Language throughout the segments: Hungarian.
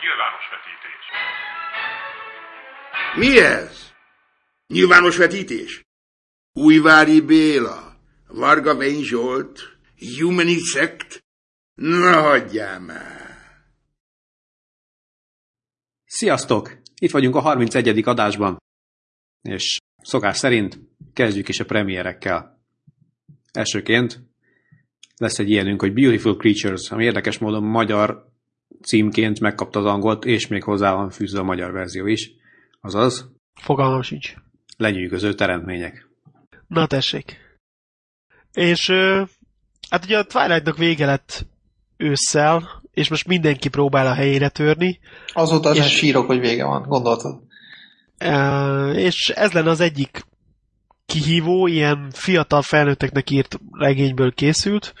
Nyilvános vetítés. Mi ez? Nyilvános vetítés? Újvári Béla, Varga Vény Zsolt, Humani Sect? Na hagyjál már! Sziasztok! Itt vagyunk a 31. adásban, és szokás szerint kezdjük is a premierekkel. Elsőként lesz egy ilyenünk, hogy Beautiful Creatures, ami érdekes módon magyar címként megkapta az angolt, és még hozzá van fűzve a magyar verzió is. Azaz, Fogalmam sincs. lenyűgöző teremtmények. Na tessék. És hát ugye a Twilightnak vége lett ősszel, és most mindenki próbál a helyére törni, Azóta az És- sírok, hogy vége van, gondoltad? És ez lenne az egyik kihívó, ilyen fiatal felnőtteknek írt regényből készült,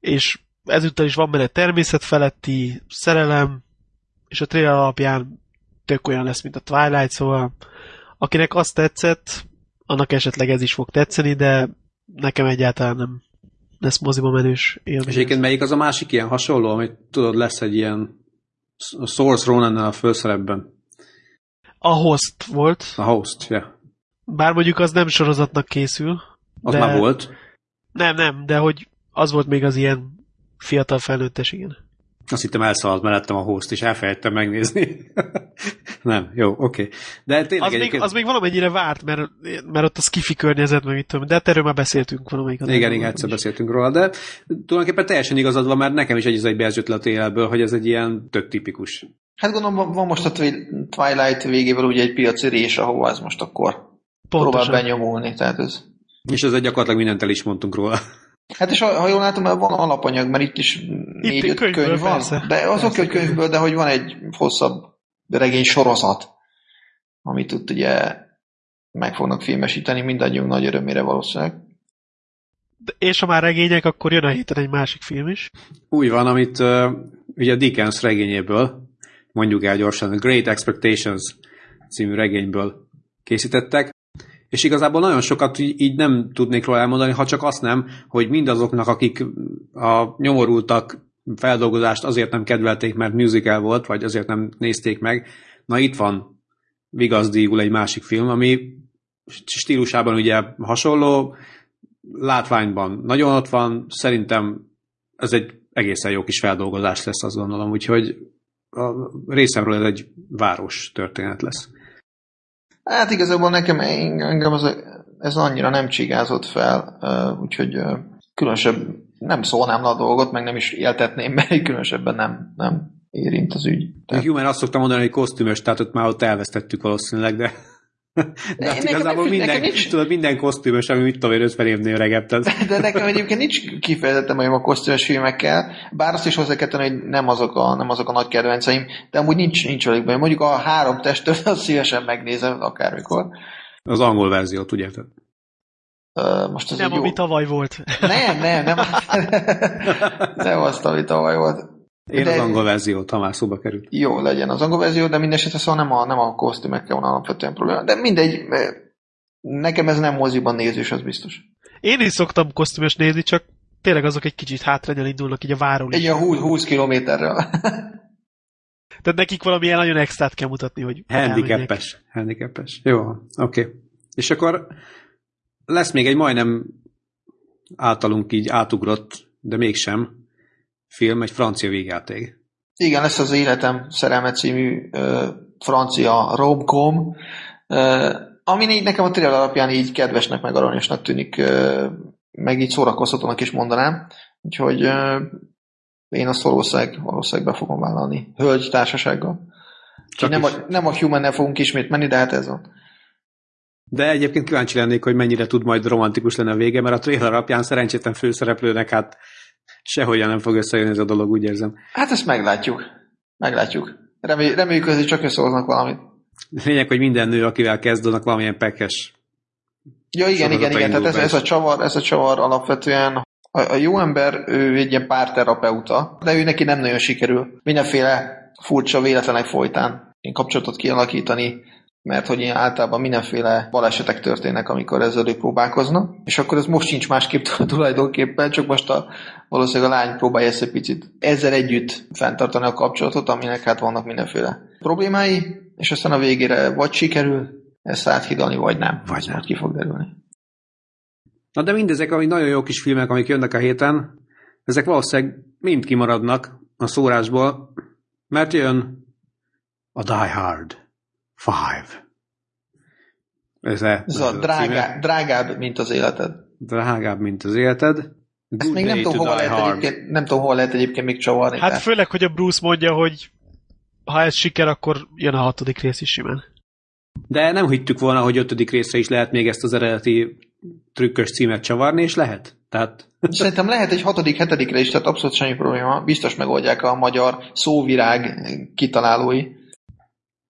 és ezúttal is van benne természetfeletti szerelem, és a trailer alapján tök olyan lesz, mint a Twilight, szóval akinek azt tetszett, annak esetleg ez is fog tetszeni, de nekem egyáltalán nem lesz moziba menős élmény. És egyébként melyik az a másik ilyen hasonló, amit tudod, lesz egy ilyen Source ronan a főszerepben. A Host volt, A host, ja. bár mondjuk az nem sorozatnak készül. Az de... már volt. Nem, nem, de hogy az volt még az ilyen fiatal felnőttes, igen. Azt hittem elszaladt mellettem a host, és elfelejtettem megnézni. nem, jó, oké. Okay. De tényleg Az még, egyébként... az még valamennyire várt, mert, mert ott a skifi környezet, meg mit tudom, de hát erről már beszéltünk valamelyik Igen, adásban igen, egyszer is. beszéltünk róla, de tulajdonképpen teljesen igazad van, mert nekem is egy az egybe ez jött le a télelből, hogy ez egy ilyen tök tipikus. Hát gondolom, van- most a Twi- Twilight végével ugye egy piaci rés, ahova ez most akkor próbál Pontosan. benyomulni, tehát ez... És ez egy gyakorlatilag mindent el is mondtunk róla. Hát és ha, ha jól látom, van alapanyag, mert itt is négy-öt könyvből, könyv van. persze. De az Persze, oké, hogy könyvből, de hogy van egy hosszabb regény sorozat, amit ott ugye meg fognak filmesíteni mindannyiunk nagy örömére valószínűleg. De- És ha már regények, akkor jön a héten egy másik film is. Úgy van, amit uh, ugye a Dickens regényéből, mondjuk el gyorsan, a Great Expectations című regényből készítettek, és igazából nagyon sokat így, így nem tudnék róla elmondani, ha csak azt nem, hogy mindazoknak, akik a nyomorultak feldolgozást azért nem kedvelték, mert musical volt, vagy azért nem nézték meg, na itt van vigazdíjul egy másik film, ami stílusában ugye hasonló, látványban nagyon ott van, szerintem ez egy egészen jó kis feldolgozás lesz, azt gondolom, úgyhogy a részemről ez egy város történet lesz. Hát igazából nekem engem az, ez annyira nem csigázott fel, úgyhogy különösebb nem szólnám le a dolgot, meg nem is éltetném, mert különösebben nem, nem érint az ügy. Tehát, Human azt szoktam mondani, hogy kosztümös, tehát ott már ott elvesztettük valószínűleg, de, de hát nekem igazából nem- minden, nekem nincs- tudod, minden kosztümös, ami mit tudom én 50 évnél öregebb. Tehát, de nekem egyébként nincs kifejezetten bajom a kosztümös filmekkel, bár azt is hozzá kell tenni, hogy nem azok a, nem azok a nagy kedvenceim, de amúgy nincs, nincs velük bajom. Mondjuk a három testőt, azt szívesen megnézem akármikor. az angol verziót, ugye? Ö, Most ez Nem, egy jó... ami tavaly volt. Nem, nem, nem. nem azt, ami tavaly volt. Én De- az angol verziót, ha már szóba került. jó legyen az angol verzió, de mindesetre szóval nem a, nem a kosztümekkel van alapvetően probléma. De mindegy, eh, nekem ez nem moziban nézős, az biztos. Én is szoktam kosztümös nézni, csak tényleg azok egy kicsit hátrányal indulnak így a váról Egy ilyen 20, 20 kilométerrel. Tehát nekik valamilyen nagyon extrát kell mutatni, hogy. Handicapes. Handicapes. Jó, oké. Okay. És akkor lesz még egy majdnem általunk így átugrott, de mégsem film, egy francia végjáték. Igen, lesz az Életem szerelme című ö, francia romcom, ö, ami így nekem a trailer alapján így kedvesnek, meg aranyosnak tűnik, ö, meg így szórakoztatónak is mondanám. Úgyhogy ö, én azt valószínűleg, valószínűleg be fogom vállalni. Hölgy társasággal. Csak nem, is. a, nem a human fogunk ismét menni, de hát ez van. De egyébként kíváncsi lennék, hogy mennyire tud majd romantikus lenni a vége, mert a trailer alapján szerencsétlen főszereplőnek hát sehogyan nem fog összejönni ez a dolog, úgy érzem. Hát ezt meglátjuk. Meglátjuk. Remély, reméljük, hogy csak összehoznak valamit. Lényeg, hogy minden nő, akivel kezdődnek valamilyen pekes. Ja, igen, igen, igen. Tehát ez, ez, a csavar, ez a csavar alapvetően a, a jó ember, ő egy ilyen párterapeuta, de ő neki nem nagyon sikerül. Mindenféle furcsa véletlenek folytán én kapcsolatot kialakítani mert hogy ilyen általában mindenféle balesetek történnek, amikor ezzel próbálkoznak, és akkor ez most sincs másképp tulajdonképpen, csak most a, valószínűleg a lány próbálja ezt egy picit ezzel együtt fenntartani a kapcsolatot, aminek hát vannak mindenféle problémái, és aztán a végére vagy sikerül ezt áthidalni, vagy nem. Vagy nem. Ki fog derülni. Na de mindezek, ami nagyon jó kis filmek, amik jönnek a héten, ezek valószínűleg mind kimaradnak a szórásból, mert jön a Die Hard 5. Ez a, Ez a drágá, drágább, mint az életed. Drágább, mint az életed. Ezt Good még nem tudom, Die lehet Hard. egyébként, nem tudom, hol lehet egyébként még csavarni. Hát tehát- főleg, hogy a Bruce mondja, hogy ha ez siker, akkor jön a hatodik rész is simán. De nem hittük volna, hogy ötödik részre is lehet még ezt az eredeti trükkös címet csavarni, és lehet. Tehát Szerintem lehet egy hatodik, hetedikre is, tehát abszolút semmi probléma. Biztos megoldják a magyar szóvirág kitalálói.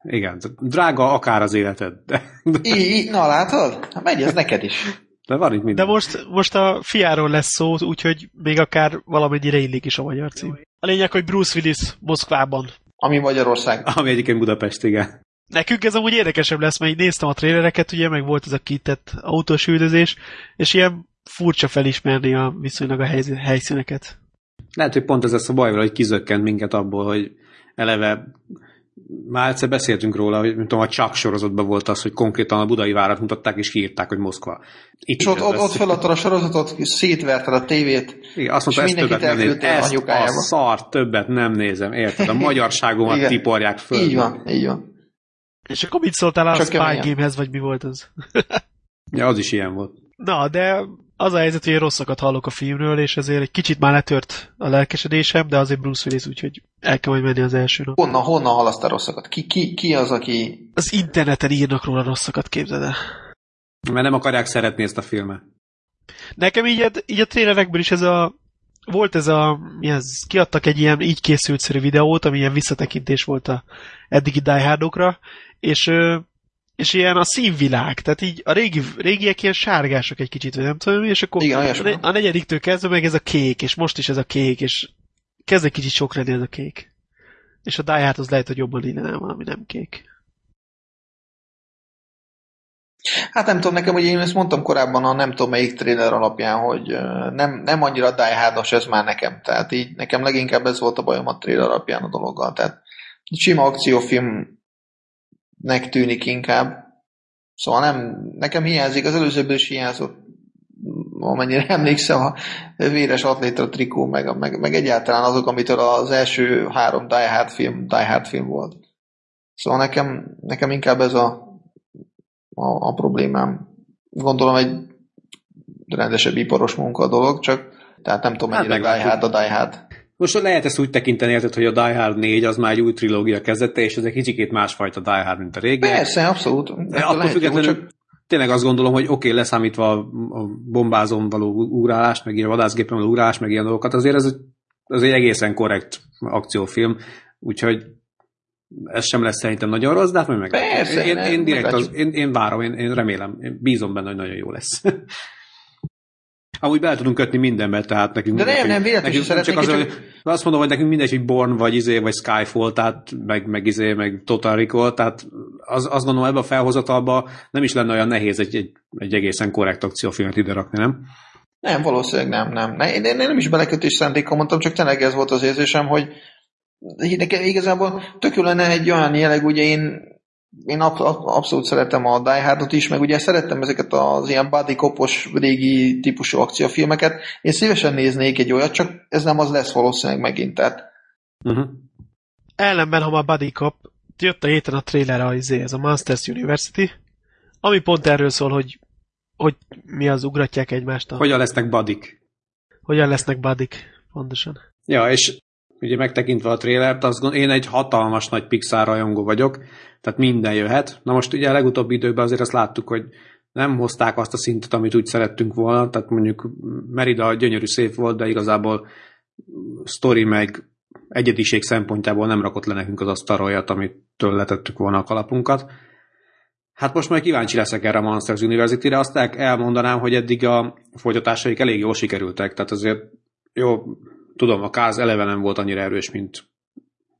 igen, drága akár az életed. De, Í, í, na látod? Megy ez neked is. De van itt De minden. most, most a fiáról lesz szó, úgyhogy még akár valamennyire illik is a magyar cím. A lényeg, hogy Bruce Willis Moszkvában. Ami Magyarország. Ami egyébként Budapest, igen. Nekünk ez amúgy érdekesebb lesz, mert így néztem a trélereket, ugye, meg volt ez a kitett autós üldözés, és ilyen furcsa felismerni a viszonylag a helyszíneket. Lehet, hogy pont ez lesz a baj hogy kizökkent minket abból, hogy eleve már egyszer beszéltünk róla, hogy mint tudom, a Chuck sorozatban volt az, hogy konkrétan a budai várat mutatták, és kiírták, hogy Moszkva. Itt És ott, ott, ott feladtad a sorozatot, szétverted a tévét. Igen, azt és mondta, ezt mindenkit többet nem nézem. Ezt a anyukájába. szart többet nem nézem, érted? A magyarságomat tiporják föl. Így van, így van. És akkor mit szóltál a Csak Spy. Gamehez, vagy mi volt az? Ja, az is ilyen volt. Na, de az a helyzet, hogy én rosszakat hallok a filmről, és ezért egy kicsit már letört a lelkesedésem, de azért Bruce Willis, úgyhogy el kell majd menni az első nap. Honnan, honnan halasztál rosszakat? Ki, ki, ki az, aki... Az interneten írnak róla rosszakat, képzeld el. Mert nem akarják szeretni ezt a filmet. Nekem így, a- így a trélerekből is ez a volt ez a, mi ez, kiadtak egy ilyen így készültszerű videót, ami ilyen visszatekintés volt a eddigi Die Hardokra, és, és ilyen a színvilág, tehát így a régi, régiek ilyen sárgások egy kicsit, vagy nem tudom, és akkor Igen, a, ne- a negyediktől kezdve meg ez a kék, és most is ez a kék, és kezd egy kicsit sok lenni ez a kék. És a Die Hard az lehet, hogy jobban illene valami nem kék. Hát nem tudom, nekem ugye én ezt mondtam korábban a nem tudom melyik trailer alapján, hogy nem, nem annyira Die ez már nekem. Tehát így nekem leginkább ez volt a bajom a trailer alapján a dologgal. Tehát sima akciófilmnek tűnik inkább. Szóval nem, nekem hiányzik, az előzőből is hiányzott, amennyire emlékszem, a véres atléta trikó, meg, meg, meg egyáltalán azok, amitől az első három Die Hard film, Die Hard film volt. Szóval nekem, nekem inkább ez a, a, a problémám. Gondolom egy rendesebb iparos munka a dolog, csak tehát nem tudom, Hát mennyire Die. Hard a Die Hard. Most lehet ezt úgy tekinteni, érted, hogy a Die Hard 4 az már egy új trilógia kezdete, és ez egy kicsikét másfajta Die Hard, mint a régi. Persze, abszolút. De Ettől attól lehet függetlenül csak tényleg azt gondolom, hogy oké, okay, leszámítva a, bombázón való ugrálást, meg ilyen vadászgépen való ugrálást, meg ilyen dolgokat, azért ez, egy- egy egészen korrekt akciófilm, úgyhogy ez sem lesz szerintem nagyon rossz, de hát meg. Persze, én, én, direkt az, én, én várom, én, én remélem, én bízom benne, hogy nagyon jó lesz. Amúgy bele tudunk kötni mindenbe, tehát nekünk De nem, mindegy, nem, véletlenül nekünk csak az, hogy azt mondom, hogy nekünk mindegy, hogy Born, vagy izé, vagy Skyfall, tehát meg, meg izé, meg Total Recall, tehát az, azt gondolom ebbe a felhozatalba nem is lenne olyan nehéz egy, egy, egy egészen korrekt akciófilmet ide rakni, nem? Nem, valószínűleg nem, nem. Ne, én, én nem is belekötés szándékkal mondtam, csak tényleg ez volt az érzésem, hogy nekem igazából tök jó lenne egy olyan jelleg, ugye én, én ab, ab, abszolút szeretem a Die Hardot is, meg ugye szerettem ezeket az ilyen buddy kopos régi típusú akciófilmeket. Én szívesen néznék egy olyat, csak ez nem az lesz valószínűleg megint. Tehát Uh-huh. Ellenben, ha már Buddy Cop, jött a héten a trailer a, izé, ez a Masters University, ami pont erről szól, hogy, hogy mi az ugratják egymást, a, hogy... Hogyan lesznek badik? hogyan lesznek budik, pontosan. Ja, és ugye megtekintve a trélert, azt gond, én egy hatalmas nagy Pixar rajongó vagyok, tehát minden jöhet. Na most ugye a legutóbbi időben azért azt láttuk, hogy nem hozták azt a szintet, amit úgy szerettünk volna, tehát mondjuk Merida gyönyörű szép volt, de igazából sztori meg egyediség szempontjából nem rakott le nekünk az asztalra olyat, amitől letettük volna a kalapunkat. Hát most majd kíváncsi leszek erre a Monsters University-re, azt el- elmondanám, hogy eddig a folytatásaik elég jól sikerültek, tehát azért jó, tudom, a káz eleve nem volt annyira erős, mint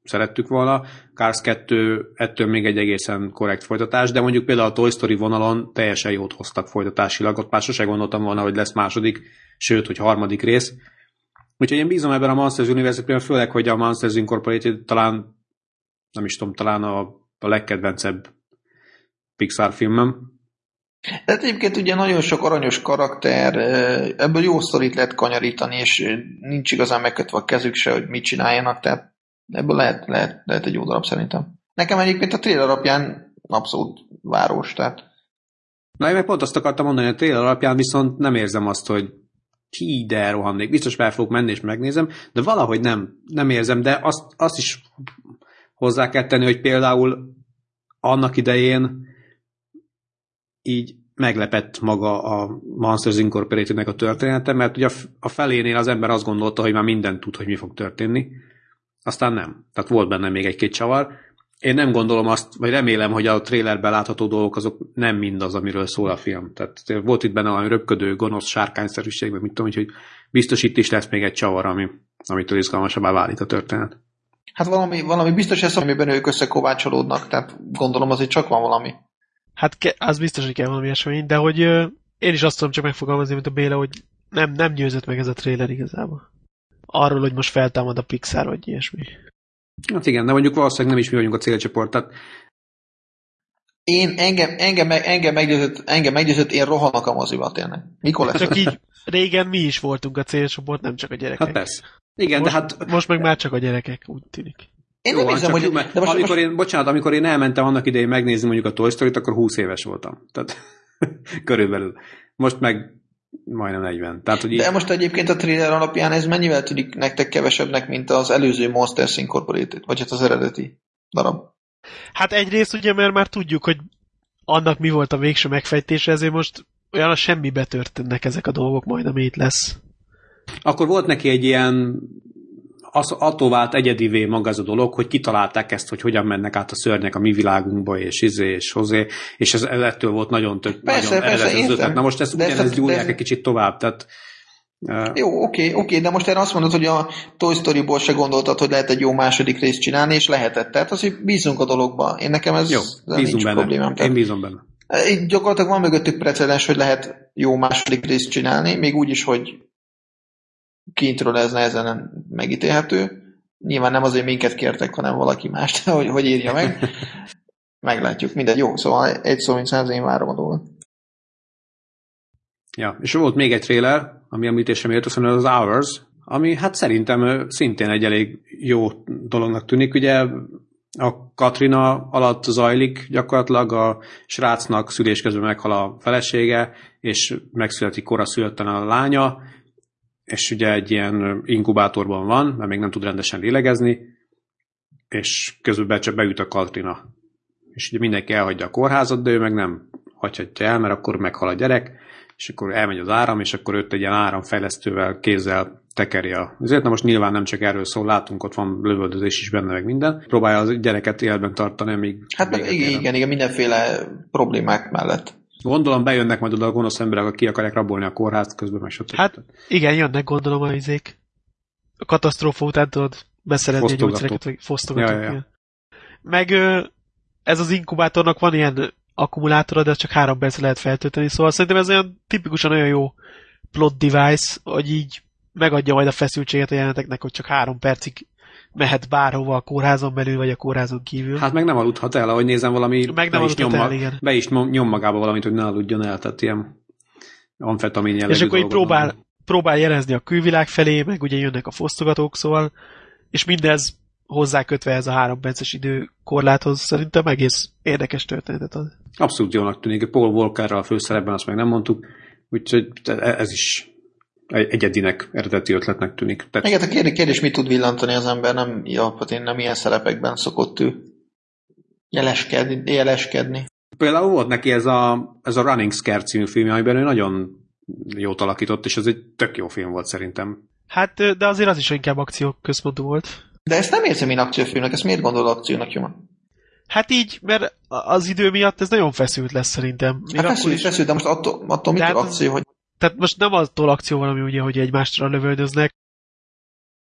szerettük volna. Cars 2 ettől még egy egészen korrekt folytatás, de mondjuk például a Toy Story vonalon teljesen jót hoztak folytatásilag, ott már sose gondoltam volna, hogy lesz második, sőt, hogy harmadik rész. Úgyhogy én bízom ebben a Monsters University-ben, főleg, hogy a Monsters Incorporated talán, nem is tudom, talán a, a legkedvencebb Pixar filmem. De egyébként ugye nagyon sok aranyos karakter, ebből jó sztorit lehet kanyarítani, és nincs igazán megkötve a kezük se, hogy mit csináljanak, tehát ebből lehet, lehet, lehet egy jó darab szerintem. Nekem egyébként a trailer alapján abszolút város, tehát... Na, én meg pont azt akartam mondani, a trailer alapján viszont nem érzem azt, hogy ki de rohannék. Biztos fel fogok menni és megnézem, de valahogy nem, nem érzem, de azt, azt is hozzá kell tenni, hogy például annak idején így meglepett maga a Monsters Incorporated-nek a története, mert ugye a felénél az ember azt gondolta, hogy már mindent tud, hogy mi fog történni, aztán nem. Tehát volt benne még egy-két csavar. Én nem gondolom azt, vagy remélem, hogy a trailerben látható dolgok azok nem mindaz, amiről szól a film. Tehát volt itt benne valami röpködő, gonosz sárkányszerűség, meg mit tudom, hogy biztos itt is lesz még egy csavar, ami, amitől izgalmasabbá válik a történet. Hát valami, valami biztos ez, amiben ők összekovácsolódnak, tehát gondolom azért csak van valami. Hát ke- az biztos, hogy kell valami esemény, de hogy ö, én is azt tudom csak megfogalmazni, mint a Béla, hogy nem, nem győzött meg ez a trailer igazából. Arról, hogy most feltámad a Pixar, vagy ilyesmi. Hát igen, de mondjuk valószínűleg nem is mi vagyunk a célcsoport, tehát Én, engem, engem, engem, meggyőzött, engem meggyőzött, én rohanok a moziba tényleg. Mikor lesz? Csak így régen mi is voltunk a célcsoport, nem csak a gyerekek. hát persze. Igen, most, de hát most meg már csak a gyerekek, úgy tűnik. Én Jó, nem csak hogy... jó, mert De most, amikor most, én, bocsánat, amikor én elmentem annak idején megnézni mondjuk a Toy Story-t, akkor 20 éves voltam. Tehát körülbelül. Most meg majdnem 40. Tehát, hogy így, de most egyébként a trailer alapján ez mennyivel tűnik nektek kevesebbnek, mint az előző Monsters Incorporated, vagy hát az eredeti darab? Hát egyrészt ugye, mert már tudjuk, hogy annak mi volt a végső megfejtése, ezért most olyan a semmibe történnek ezek a dolgok, majd ami itt lesz. akkor volt neki egy ilyen az, attól vált egyedivé maga ez a dolog, hogy kitalálták ezt, hogy hogyan mennek át a szörnyek a mi világunkba, és izé, és hozé, és ez ez ettől volt nagyon tök, Persze, nagyon persze, az ötlet. Na most ezt ugyanezt gyúrják ez- egy kicsit tovább, tehát uh, Jó, oké, oké, de most erre azt mondod, hogy a Toy Story-ból se gondoltad, hogy lehet egy jó második részt csinálni, és lehetett. Tehát azért bízunk a dologba. Én nekem ez jó, nincs benne. problémám. Én bízom benne. így gyakorlatilag van mögöttük precedens, hogy lehet jó második részt csinálni, még úgy is, hogy kintről ez nehezen megítélhető. Nyilván nem azért minket kértek, hanem valaki mást, hogy, hogy írja meg. Meglátjuk, minden jó. Szóval egy szó, mint száz, én várom a dolgot. Ja, és volt még egy trailer, ami említésre méltó, szóval az Hours, ami hát szerintem szintén egy elég jó dolognak tűnik. Ugye a Katrina alatt zajlik gyakorlatilag, a srácnak szülés közben meghal a felesége, és megszületik koraszülötten a lánya, és ugye egy ilyen inkubátorban van, mert még nem tud rendesen lélegezni, és közben be- csak beüt a Katrina. És ugye mindenki elhagyja a kórházat, de ő meg nem hagyhatja el, mert akkor meghal a gyerek, és akkor elmegy az áram, és akkor őt egy ilyen áramfejlesztővel kézzel tekeri a... Ezért na most nyilván nem csak erről szól, látunk, ott van lövöldözés is benne, meg minden. Próbálja az gyereket életben tartani, amíg... Hát meg igen, igen, igen, mindenféle problémák mellett. Gondolom bejönnek majd oda a gonosz emberek, akik ki akarják rabolni a kórházt közben, meg stb. Hát igen, jönnek gondolom a izék. A katasztrófa után tudod beszerezni a gyógyszereket, vagy fosztogatók. Ja, ja, ja. Meg ez az inkubátornak van ilyen akkumulátora, de csak három percre lehet feltölteni, szóval szerintem ez olyan tipikusan olyan jó plot device, hogy így megadja majd a feszültséget a jeleneteknek, hogy csak három percig mehet bárhova a kórházon belül, vagy a kórházon kívül. Hát meg nem aludhat el, ahogy nézem, valami Meg nem be, is nyom, el, igen. be is nyom magába valamit, hogy ne aludjon el, tehát ilyen amfetamin jellegű és akkor így próbál, van. próbál jelezni a külvilág felé, meg ugye jönnek a fosztogatók, szóval, és mindez hozzákötve ez a három perces időkorláthoz szerintem egész érdekes történetet ad. Abszolút jónak tűnik. Paul Walkerrel a főszerepben, azt meg nem mondtuk, úgyhogy ez is egyedinek, eredeti ötletnek tűnik. Tehát Igen, a kérdés, kérdés, mit tud villantani az ember, nem, ja, hát én nem ilyen szerepekben szokott ő jeleskedni. jeleskedni. Például volt neki ez a, ez a Running Scare című film, amiben ő nagyon jót alakított, és ez egy tök jó film volt szerintem. Hát, de azért az is inkább akcióközpontú volt. De ezt nem érzem én akciófilmnek, ezt miért gondolod akciónak, Juma? Hát így, mert az idő miatt ez nagyon feszült lesz szerintem. Még Hát akkor feszül, is. feszül, de most attól, attól mit De hát akció, hogy Tehát most nem attól akció valami, ugye, hogy egymásra lövöldöznek,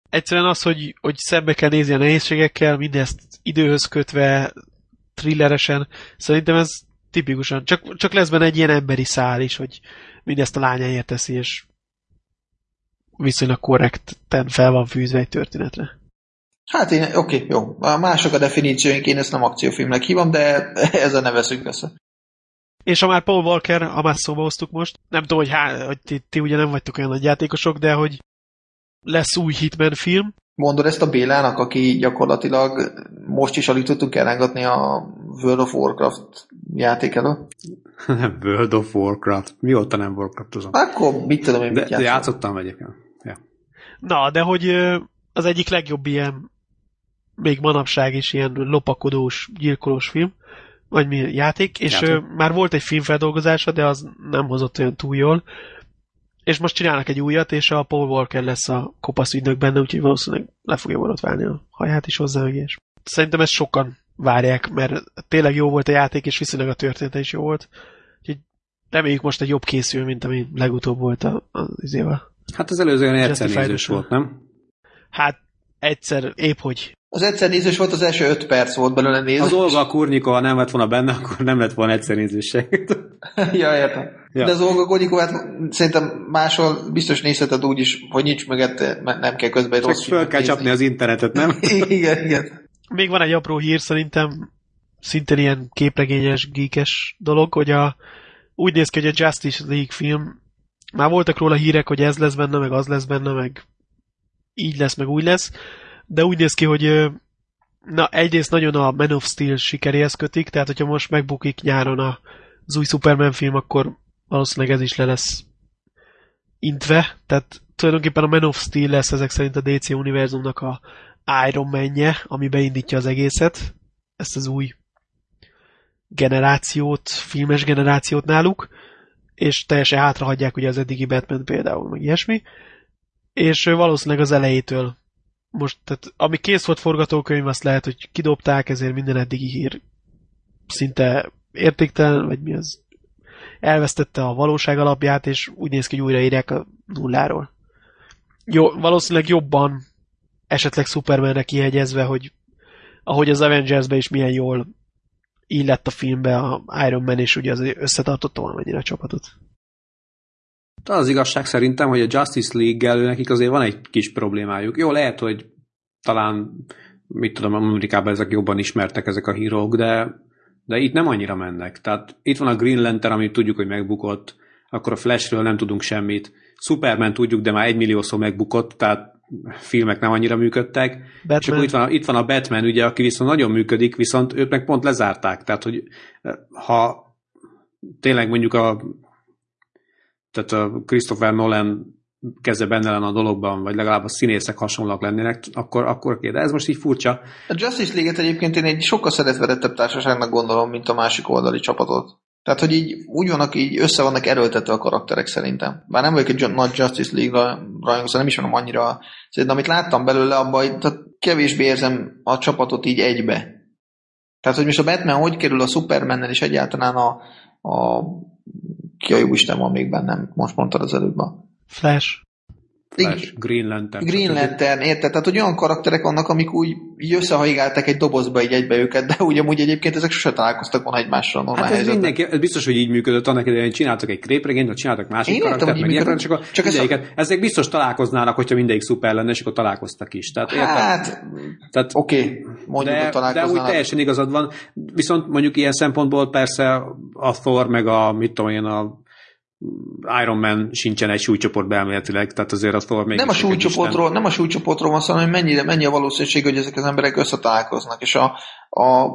egyszerűen az, hogy, hogy szembe kell nézni a nehézségekkel, mindezt időhöz kötve, thrilleresen, szerintem ez tipikusan, csak, csak lesz benne egy ilyen emberi szál is, hogy mindezt a lányáért teszi, és viszonylag korrekten fel van fűzve egy történetre. Hát én, oké, okay, jó. Mások a definícióink, én ezt nem akciófilmnek hívom, de ezzel ne veszünk össze. És ha már Paul Walker, a már szóba hoztuk most, nem tudom, hogy, há, hogy ti, ti ugye nem vagytok olyan nagy játékosok, de hogy lesz új Hitman film. Mondod ezt a Bélának, aki gyakorlatilag most is alig tudtunk elrángatni a World of Warcraft játék elő? Nem World of Warcraft. Mióta nem Warcraft-ozom? Akkor mit tudom én, mit de, de játszottam egyébként. Ja. Na, de hogy az egyik legjobb ilyen még manapság is ilyen lopakodós, gyilkolós film, vagy mi játék, és játék. már volt egy filmfeldolgozása, de az nem hozott olyan túl jól, és most csinálnak egy újat, és a Paul Walker lesz a kopasz ügynök benne, úgyhogy valószínűleg le fogja válni a haját is hozzá, és szerintem ezt sokan várják, mert tényleg jó volt a játék, és viszonylag a története is jó volt. Úgyhogy reméljük most egy jobb készül, mint ami legutóbb volt az izével. Hát az előző olyan egyszer volt, nem? Hát egyszer, épp hogy. Az egyszer nézős volt, az első öt perc volt belőle néző. Az Olga Kurnyika, ha nem lett volna benne, akkor nem lett volna egyszer nézős ja, értem. Ja. De az Olga Kurnyikóvát szerintem máshol biztos nézheted úgy is, hogy nincs mögött, nem kell közben egy Csak rossz föl kell nézni. csapni az internetet, nem? igen, igen. Még van egy apró hír szerintem, szintén ilyen képregényes, geekes dolog, hogy a, úgy néz ki, hogy a Justice League film, már voltak róla hírek, hogy ez lesz benne, meg az lesz benne, meg így lesz, meg úgy lesz, de úgy néz ki, hogy na egyrészt nagyon a Man of Steel sikeréhez kötik, tehát hogyha most megbukik nyáron az új Superman film, akkor valószínűleg ez is le lesz intve, tehát tulajdonképpen a Man of Steel lesz ezek szerint a DC univerzumnak a Iron man ami beindítja az egészet, ezt az új generációt, filmes generációt náluk, és teljesen hátrahagyják ugye az eddigi Batman például, meg ilyesmi, és valószínűleg az elejétől most, tehát ami kész volt forgatókönyv, azt lehet, hogy kidobták, ezért minden eddigi hír szinte értéktelen, vagy mi az, elvesztette a valóság alapját, és úgy néz ki, hogy újraírják a nulláról. Jó, valószínűleg jobban esetleg Supermanre kihegyezve, hogy ahogy az Avengers-be is milyen jól illett a filmbe a Iron Man, és ugye az összetartotta valamennyire a csapatot. De az igazság szerintem, hogy a Justice League-gel nekik azért van egy kis problémájuk. Jó, lehet, hogy talán, mit tudom, Amerikában ezek jobban ismertek ezek a hírók, de, de itt nem annyira mennek. Tehát itt van a Green Lantern, amit tudjuk, hogy megbukott, akkor a Flashről nem tudunk semmit. Superman tudjuk, de már egy milliószor megbukott, tehát filmek nem annyira működtek. Batman. És akkor itt van, itt van a Batman, ugye, aki viszont nagyon működik, viszont őt meg pont lezárták. Tehát, hogy ha tényleg mondjuk a tehát a Christopher Nolan keze benne lenne a dologban, vagy legalább a színészek hasonlóak lennének, akkor, akkor. De ez most így furcsa. A Justice League-et egyébként én egy sokkal szeretvedettebb társaságnak gondolom, mint a másik oldali csapatot. Tehát, hogy így úgy vannak, így össze vannak erőltetve a karakterek szerintem. Bár nem vagyok egy nagy Justice League rajongó, szóval nem is van annyira. Szerintem, amit láttam belőle, abban tehát kevésbé érzem a csapatot így egybe. Tehát, hogy most a Batman hogy kerül a Superman-nel és egyáltalán a, a ki a jó Isten van még bennem, most mondtad az előbb a... Flash. Flash, Green Lantern. Green Lantern, érted? Tehát, hogy olyan karakterek vannak, amik úgy így összehaigálták egy dobozba így egybe őket, de ugye amúgy egyébként ezek sose találkoztak volna egymással normál hát ez, mindenki, ez biztos, hogy így működött annak idején, csináltak egy krépregényt, vagy csináltak másik Én karaktert, meg ilyenek, csak, csak mindegyiket, a... ezek biztos találkoznának, hogyha mindegyik szuper lenne, és akkor találkoztak is. Tehát, hát, Tehát, oké, okay, mondjuk, de, de úgy teljesen igazad van, viszont mondjuk ilyen szempontból persze a Thor, meg a, mit tudom én, a Iron Man sincsen egy súlycsoportban elméletileg, tehát azért az Thor még nem a súlycsoportról, nem a súlycsoportról van szó, hanem mennyire, mennyi a valószínűség, hogy ezek az emberek összetalálkoznak, és a, a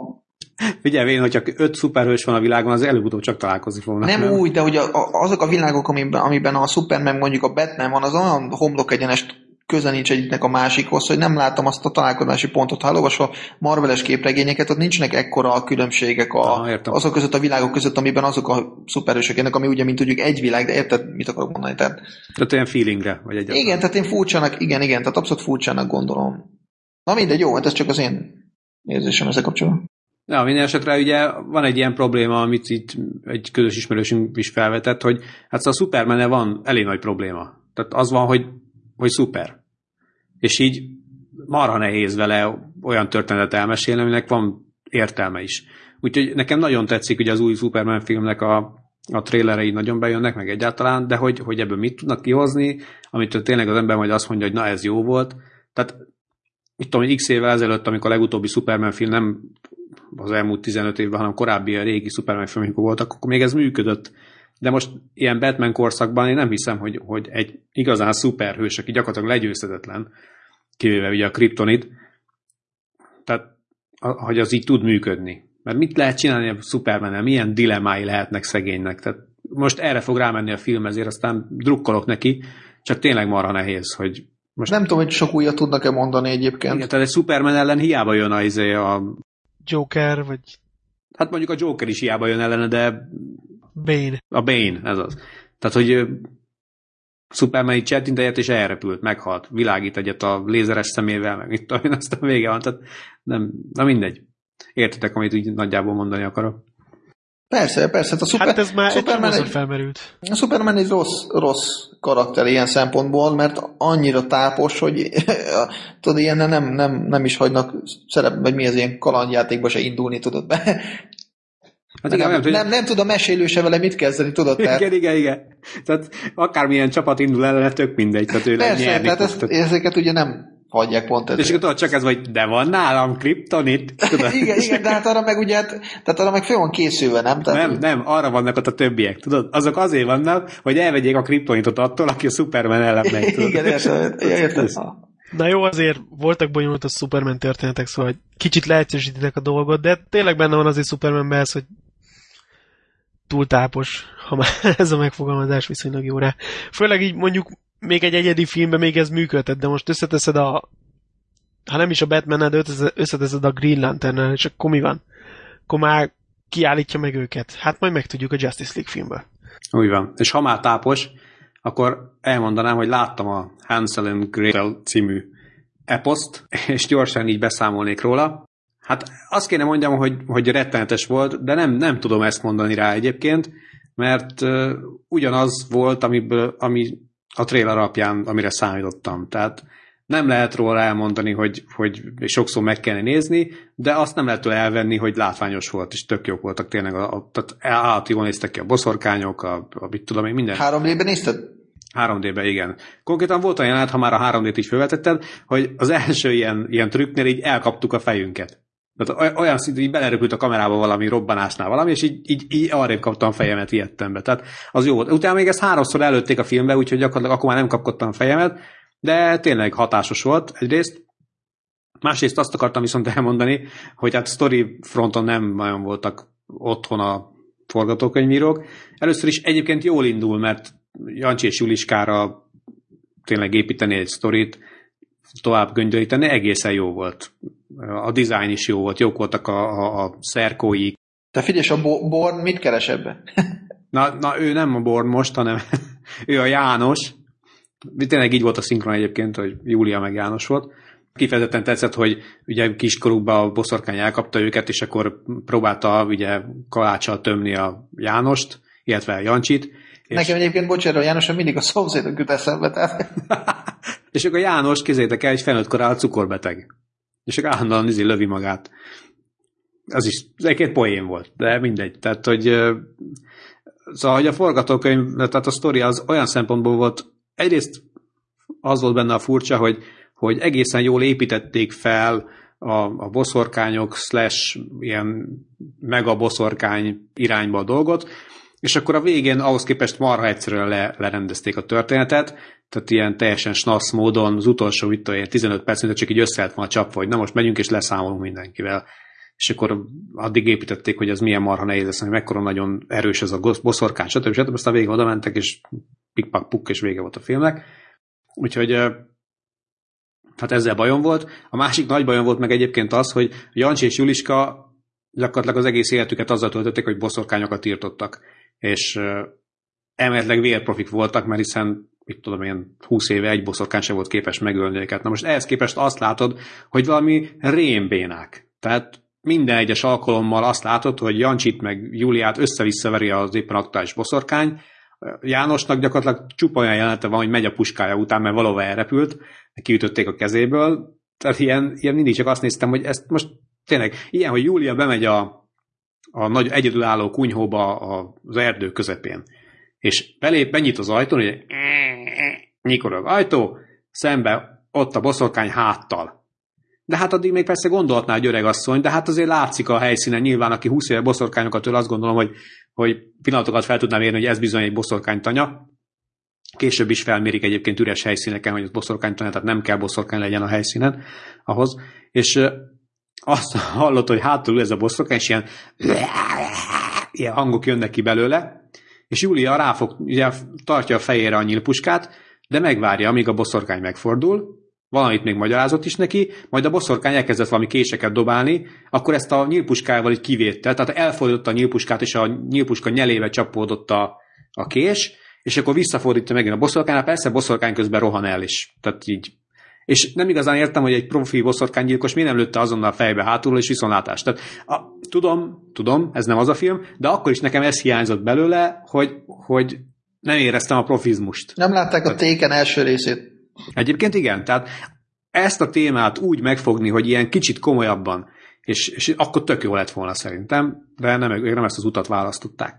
Figyelj, én, hogyha öt szuperhős van a világon, az előbb-utóbb csak találkozni fognak. Nem, nem úgy, de hogy a, a, azok a világok, amiben, amiben a Superman mondjuk a Batman van, az olyan homlok egyenest köze nincs egyiknek a másikhoz, hogy nem látom azt a találkozási pontot. Ha elolvasol Marveles képregényeket, ott nincsenek ekkora a különbségek a, ah, azok között a világok között, amiben azok a szuperősök ennek, ami ugye, mint tudjuk, egy világ, de érted, mit akarok mondani? Tehát, tehát olyan feelingre, vagy egyáltalán. Igen, tehát én furcsának, igen, igen, tehát abszolút furcsának gondolom. Na mindegy, jó, hát ez csak az én érzésem ezzel kapcsolatban. Ja, minden esetre ugye van egy ilyen probléma, amit itt egy közös ismerősünk is felvetett, hogy hát szóval a Superman van elég nagy probléma. Tehát az van, hogy, hogy szuper és így marha nehéz vele olyan történetet elmesélni, aminek van értelme is. Úgyhogy nekem nagyon tetszik, hogy az új Superman filmnek a, a trailerei nagyon bejönnek, meg egyáltalán, de hogy, hogy ebből mit tudnak kihozni, amit tényleg az ember majd azt mondja, hogy na ez jó volt. Tehát mit tudom, x évvel ezelőtt, amikor a legutóbbi Superman film nem az elmúlt 15 évben, hanem korábbi a régi Superman filmek voltak, akkor még ez működött. De most ilyen Batman korszakban én nem hiszem, hogy, hogy egy igazán szuperhős, aki gyakorlatilag legyőzhetetlen, kivéve ugye a kriptonit, tehát hogy az így tud működni. Mert mit lehet csinálni a superman milyen dilemmái lehetnek szegénynek. Tehát most erre fog rámenni a film, ezért aztán drukkolok neki, csak tényleg marha nehéz, hogy most... Nem tudom, hogy sok újat tudnak-e mondani egyébként. Igen, tehát egy Superman ellen hiába jön a, izé a... Joker, vagy... Hát mondjuk a Joker is hiába jön ellene, de... Bane. A Bane, ez az. Tehát, hogy Superman így csettintegyet, és elrepült, meghalt, világít egyet a lézeres szemével, meg itt tudom, aztán vége van, tehát nem, na mindegy. Értitek, amit úgy nagyjából mondani akarok. Persze, persze. Hát, a szuper, hát ez már Superman egy, felmerült. A Superman egy rossz, rossz karakter ilyen szempontból, mert annyira tápos, hogy tudod, ilyen nem, nem, nem is hagynak szerep, vagy mi az ilyen kalandjátékba se indulni, tudod be. Hát igen, nem, nem, nem, nem tud a mesélő se vele mit kezdeni, tudod? Tehát... Igen, igen, igen. Tehát akármilyen csapat indul ellene, tök mindegy. Tehát ő Persze, tehát ezt, ezeket ugye nem hagyják pont ezért. És akkor csak ez vagy, de van nálam kriptonit. igen, igen, de hát arra meg ugye, tehát arra meg föl van készülve, nem? Tehát, nem, nem, arra vannak ott a többiek, tudod? Azok azért vannak, hogy elvegyék a kriptonitot attól, aki a Superman ellen megy. igen, értem, értem. Na jó, azért voltak bonyolult a Superman történetek, szóval kicsit leegyszerűsítitek a dolgot, de tényleg benne van azért Supermanben ez, hogy túl tápos, ha már ez a megfogalmazás viszonylag jó rá. Főleg így mondjuk még egy egyedi filmben még ez működhet, de most összeteszed a ha nem is a batman de összeteszed a Green lantern és akkor mi van? Akkor már kiállítja meg őket. Hát majd megtudjuk a Justice League filmből. Úgy van. És ha már tápos, akkor elmondanám, hogy láttam a Hansel and Gretel című eposzt, és gyorsan így beszámolnék róla. Hát azt kéne mondjam, hogy, hogy rettenetes volt, de nem, nem tudom ezt mondani rá egyébként, mert uh, ugyanaz volt, amiből, ami a trailer alapján, amire számítottam. Tehát nem lehet róla elmondani, hogy, hogy sokszor meg kellene nézni, de azt nem lehet elvenni, hogy látványos volt, és tök jók voltak tényleg. A, a, tehát állati jól néztek ki a boszorkányok, a, a mit tudom én, minden. 3D-ben nézted? 3D-ben, igen. Konkrétan volt olyan ha már a 3D-t is felvetetted, hogy az első ilyen, ilyen trükknél így elkaptuk a fejünket. Tehát olyan szintű, hogy beleröpült a kamerába valami robbanásnál valami, és így, így, így arrébb kaptam fejemet ilyettembe. Tehát az jó volt. Utána még ezt háromszor előtték a filmbe, úgyhogy gyakorlatilag akkor már nem kapkodtam fejemet, de tényleg hatásos volt egyrészt. Másrészt azt akartam viszont elmondani, hogy hát story fronton nem nagyon voltak otthon a forgatókönyvírók. Először is egyébként jól indul, mert Jancsi és Juliskára tényleg építeni egy sztorit, tovább göngyölíteni, egészen jó volt. A dizájn is jó volt, jók voltak a, a, a szerkói. Te figyelj, a Born mit keres ebbe? na, na, ő nem a Born most, hanem ő a János. Tényleg így volt a szinkron egyébként, hogy Júlia meg János volt. Kifejezetten tetszett, hogy ugye kiskorúban a boszorkány elkapta őket, és akkor próbálta ugye kaláccsal tömni a Jánost, illetve a Jancsit. Nekem egyébként, bocsánat, a János mindig a szomszédok jut eszembe. Tehát... És akkor János, kézzétek el, egy felnőtt korál cukorbeteg. És akkor állandóan izé lövi magát. Az is, ez egy poén volt, de mindegy. Tehát, hogy szóval, hogy a forgatókönyv, tehát a sztori az olyan szempontból volt, egyrészt az volt benne a furcsa, hogy, hogy egészen jól építették fel a, a boszorkányok slash ilyen mega boszorkány irányba a dolgot, és akkor a végén ahhoz képest marha egyszerűen le, lerendezték a történetet, tehát ilyen teljesen snasz módon az utolsó itt olyan 15 perc, csak így össze lett volna csapva, hogy na most megyünk és leszámolunk mindenkivel. És akkor addig építették, hogy ez milyen marha nehéz lesz, hogy mekkora nagyon erős ez a boszorkány, stb. stb. Aztán végig oda mentek, és pikpak puk, és vége volt a filmnek. Úgyhogy hát ezzel bajom volt. A másik nagy bajom volt meg egyébként az, hogy Jancsi és Juliska gyakorlatilag az egész életüket azzal töltötték, hogy boszorkányokat írtottak. És emeletileg vérprofik voltak, mert hiszen mit tudom én, 20 éve egy boszorkány sem volt képes megölni őket. Na most ehhez képest azt látod, hogy valami rémbénák. Tehát minden egyes alkalommal azt látod, hogy Jancsit meg Júliát össze-vissza veri az éppen aktuális boszorkány, Jánosnak gyakorlatilag csupa olyan jelenete van, hogy megy a puskája után, mert valóban elrepült, kiütötték a kezéből, tehát ilyen, ilyen mindig csak azt néztem, hogy ezt most tényleg, ilyen, hogy Júlia bemegy a, a nagy egyedülálló kunyhóba az erdő közepén, és belép, benyit az ajtón, hogy nyikor az ajtó, szembe ott a boszorkány háttal. De hát addig még persze gondolhatná egy öreg asszony, de hát azért látszik a helyszínen nyilván, aki 20 éve boszorkányokat től azt gondolom, hogy, hogy pillanatokat fel tudnám érni, hogy ez bizony egy boszorkánytanya. Később is felmérik egyébként üres helyszíneken, hogy ez boszorkánytanya, tehát nem kell boszorkány legyen a helyszínen ahhoz. És azt hallott, hogy hátul ez a boszorkány, és ilyen, ilyen hangok jönnek ki belőle, és Júlia ráfog, ugye tartja a fejére a nyílpuskát, de megvárja, amíg a boszorkány megfordul, valamit még magyarázott is neki, majd a boszorkány elkezdett valami késeket dobálni, akkor ezt a nyílpuskával így kivétte, tehát elfordította a nyílpuskát, és a nyílpuska nyelébe csapódott a, a kés, és akkor visszafordítja megint a boszorkány, persze a boszorkány közben rohan el is. Tehát így. És nem igazán értem, hogy egy profi boszorkánygyilkos miért nem lőtte azonnal fejbe hátul és viszonlátást. Tehát a, tudom, tudom, ez nem az a film, de akkor is nekem ez hiányzott belőle, hogy, hogy nem éreztem a profizmust. Nem látták a téken első részét. Egyébként igen, tehát ezt a témát úgy megfogni, hogy ilyen kicsit komolyabban, és, és akkor tök jó lett volna szerintem, de nem, nem ezt az utat választották.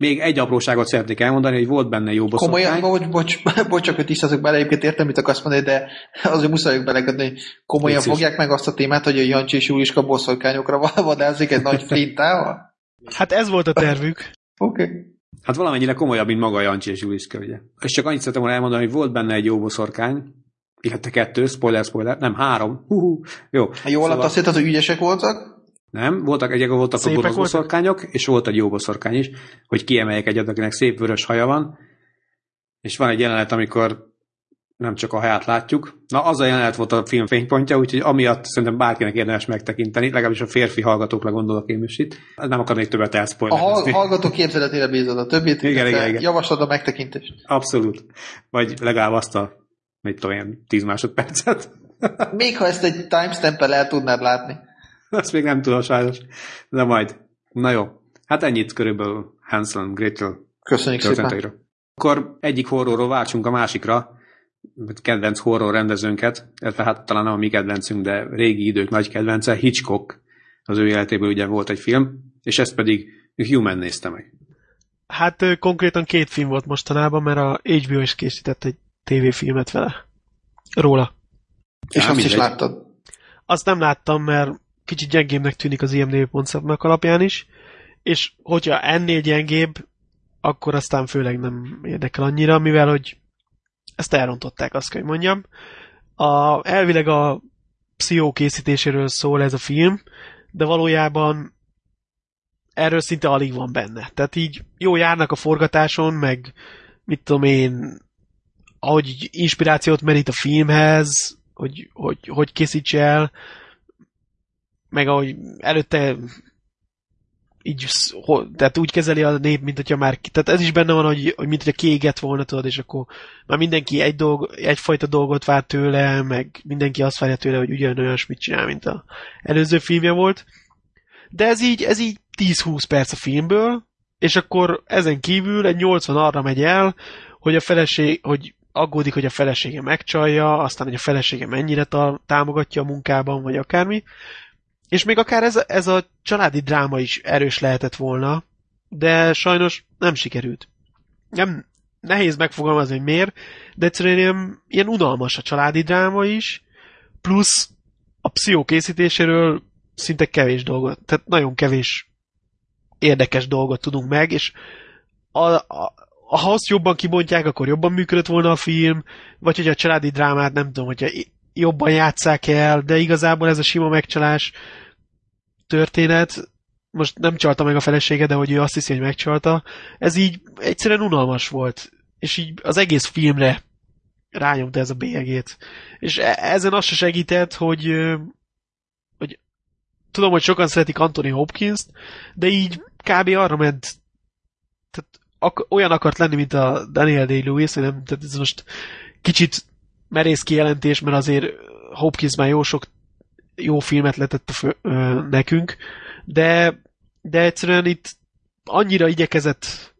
Még egy apróságot szeretnék elmondani, hogy volt benne jó boszorkány. Komolyan, bocs, bocs, bocs csak hogy tisztázok bele, egyébként értem, mit akarsz mondani, de azért muszáj beleködni, hogy komolyan Légy fogják meg azt a témát, hogy a Jancsi és Júliska boszorkányokra vadázik egy nagy flintával? Hát ez volt a tervük. Oké. Okay. Hát valamennyire komolyabb, mint maga a Jancsi és Juliska, ugye. És csak annyit szeretem volna elmondani, hogy volt benne egy jó boszorkány, illetve kettő, spoiler, spoiler, nem, három. Hú, jó. Ha jól szóval... azt hittem, hogy ügyesek voltak? Nem, voltak egyek voltak Szépek a gonosz boszorkányok, és volt egy jó boszorkány is, hogy kiemeljek egyet, akinek szép vörös haja van, és van egy jelenet, amikor nem csak a haját látjuk. Na, az a jelenet volt a film fénypontja, úgyhogy amiatt szerintem bárkinek érdemes megtekinteni, legalábbis a férfi hallgatókra gondolok én is itt. Nem akarnék többet elszpoilerezni. A hallgató képzeletére bízod a többit, igen, igen, igen. javaslod a megtekintést. Abszolút. Vagy legalább azt a, mit tudom én, 10 másodpercet. Még ha ezt egy timestamp el tudnád látni. Azt még nem tudom sajnos, de majd. Na jó. Hát ennyit körülbelül Hansel Gretel Köszönjük szépen. Akkor egyik horrorról váltsunk a másikra, kedvenc horror rendezőnket, illetve hát talán nem a mi kedvencünk, de régi idők nagy kedvence, Hitchcock, az ő életéből ugye volt egy film, és ezt pedig Human nézte meg. Hát konkrétan két film volt mostanában, mert a HBO is készített egy tévéfilmet vele. Róla. És azt is láttad? Azt nem láttam, mert kicsit gyengébbnek tűnik az IMDb.nak alapján is, és hogyha ennél gyengébb, akkor aztán főleg nem érdekel annyira, mivel hogy ezt elrontották, azt kell, hogy mondjam. A, elvileg a pszichó készítéséről szól ez a film, de valójában erről szinte alig van benne. Tehát így jó járnak a forgatáson, meg mit tudom én, ahogy inspirációt merít a filmhez, hogy hogy, hogy készíts el, meg ahogy előtte így, tehát úgy kezeli a nép, mint hogyha már, tehát ez is benne van, hogy, hogy mint hogyha kiégett volna, tudod, és akkor már mindenki egy dolg, egyfajta dolgot vár tőle, meg mindenki azt várja tőle, hogy ugyanolyan mit csinál, mint a előző filmje volt. De ez így, ez így 10-20 perc a filmből, és akkor ezen kívül egy 80 arra megy el, hogy a feleség, hogy aggódik, hogy a felesége megcsalja, aztán, hogy a felesége mennyire támogatja a munkában, vagy akármi, és még akár ez, ez a családi dráma is erős lehetett volna, de sajnos nem sikerült. Nem, nehéz megfogalmazni, hogy miért, de egyszerűen ilyen, ilyen unalmas a családi dráma is, plusz a pszichó készítéséről szinte kevés dolgot, tehát nagyon kevés érdekes dolgot tudunk meg, és a, a, ha azt jobban kibontják, akkor jobban működött volna a film, vagy hogy a családi drámát nem tudom, hogyha jobban játsszák el, de igazából ez a sima megcsalás történet, most nem csalta meg a felesége, de hogy ő azt hiszi, hogy megcsalta, ez így egyszerűen unalmas volt. És így az egész filmre rányomta ez a bélyegét. És e- ezen azt se segített, hogy, hogy tudom, hogy sokan szeretik Anthony Hopkins-t, de így kb. arra ment tehát ak- olyan akart lenni, mint a Daniel Day-Lewis, nem, tehát ez most kicsit merész kijelentés, mert azért Hopkins már jó sok jó filmet letett fő, ö, nekünk, de, de egyszerűen itt annyira igyekezett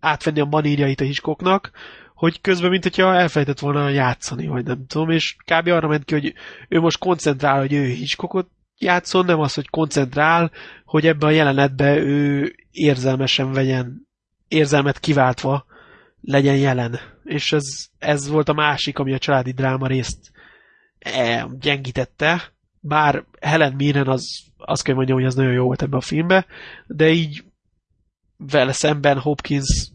átvenni a manírjait a Hitchcocknak, hogy közben, mint hogyha elfelejtett volna játszani, vagy nem tudom, és kb. arra ment ki, hogy ő most koncentrál, hogy ő Hitchcockot játszon, nem az, hogy koncentrál, hogy ebbe a jelenetbe ő érzelmesen vegyen, érzelmet kiváltva legyen jelen. És ez, ez volt a másik, ami a családi dráma részt e, gyengítette, bár Helen Mirren az, azt kell mondjam, hogy az nagyon jó volt ebbe a filmbe, de így vele szemben Hopkins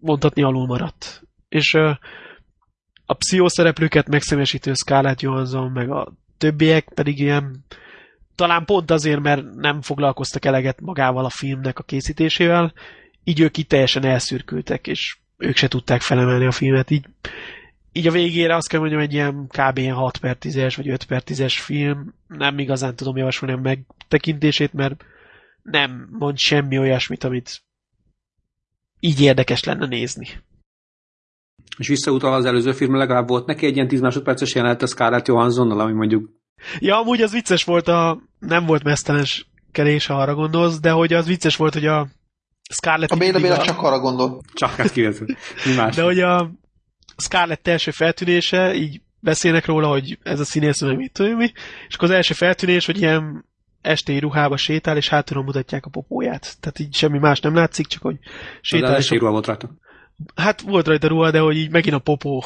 mondhatni alul maradt. És a pszichoszereplőket megszemesítő Scarlett Johansson, meg a többiek pedig ilyen talán pont azért, mert nem foglalkoztak eleget magával a filmnek a készítésével, így ők itt teljesen elszürkültek, és ők se tudták felemelni a filmet. Így, így a végére azt kell mondjam, egy ilyen kb. 6 per 10-es vagy 5 per 10-es film, nem igazán tudom javasolni a megtekintését, mert nem mond semmi olyasmit, amit így érdekes lenne nézni. És visszautal az előző filmre, legalább volt neki egy ilyen 10 másodperces jelenet a Scarlett Johanssonnal, ami mondjuk... Ja, amúgy az vicces volt a... Nem volt mesztelens kerés, ha arra gondolsz, de hogy az vicces volt, hogy a Scarlett... A Béla Béla a... csak arra gondol. Csak hát kivető. Mi más? De hogy a Scarlett első feltűnése, így beszélnek róla, hogy ez a színész, meg mit tudom mi, és akkor az első feltűnés, hogy ilyen esti ruhába sétál, és hátulról mutatják a popóját. Tehát így semmi más nem látszik, csak hogy sétál. Az ruha volt rajta. Hát volt rajta ruha, de hogy így megint a popó.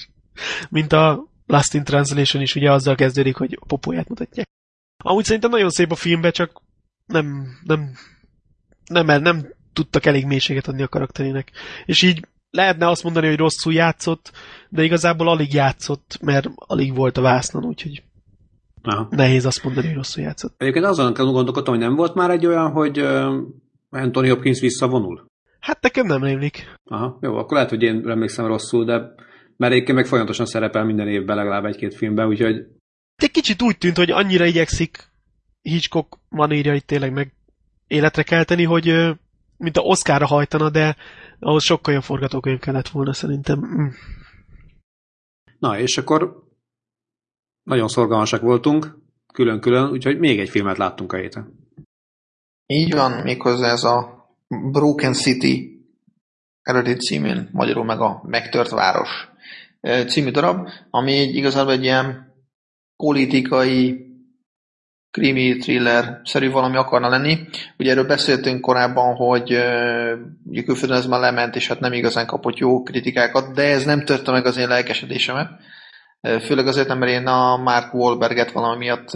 Mint a Last in Translation is ugye azzal kezdődik, hogy a popóját mutatják. Amúgy szerintem nagyon szép a filmbe, csak nem, nem, nem, nem, nem tudtak elég mélységet adni a karakterének. És így lehetne azt mondani, hogy rosszul játszott, de igazából alig játszott, mert alig volt a vásznon, úgyhogy Aha. nehéz azt mondani, hogy rosszul játszott. Egyébként azon gondolkodtam, hogy nem volt már egy olyan, hogy uh, Anthony Hopkins visszavonul? Hát nekem nem rémlik. Aha, jó, akkor lehet, hogy én emlékszem rosszul, de mert egyébként meg folyamatosan szerepel minden évben legalább egy-két filmben, úgyhogy... Egy kicsit úgy tűnt, hogy annyira igyekszik Hitchcock manírjait tényleg meg életre kelteni, hogy mint a Oscarra hajtana, de ahhoz sokkal jobb forgatókönyv kellett volna szerintem. Mm. Na, és akkor nagyon szorgalmasak voltunk, külön-külön, úgyhogy még egy filmet láttunk a héten. Így van, méghozzá ez a Broken City eredeti címén, magyarul meg a Megtört Város című darab, ami egy, igazából egy ilyen politikai krimi, thriller-szerű valami akarna lenni. Ugye erről beszéltünk korábban, hogy uh, külföldön ez már lement, és hát nem igazán kapott jó kritikákat, de ez nem törte meg az én lelkesedésemet. Főleg azért nem, mert én a Mark Wahlberget valami miatt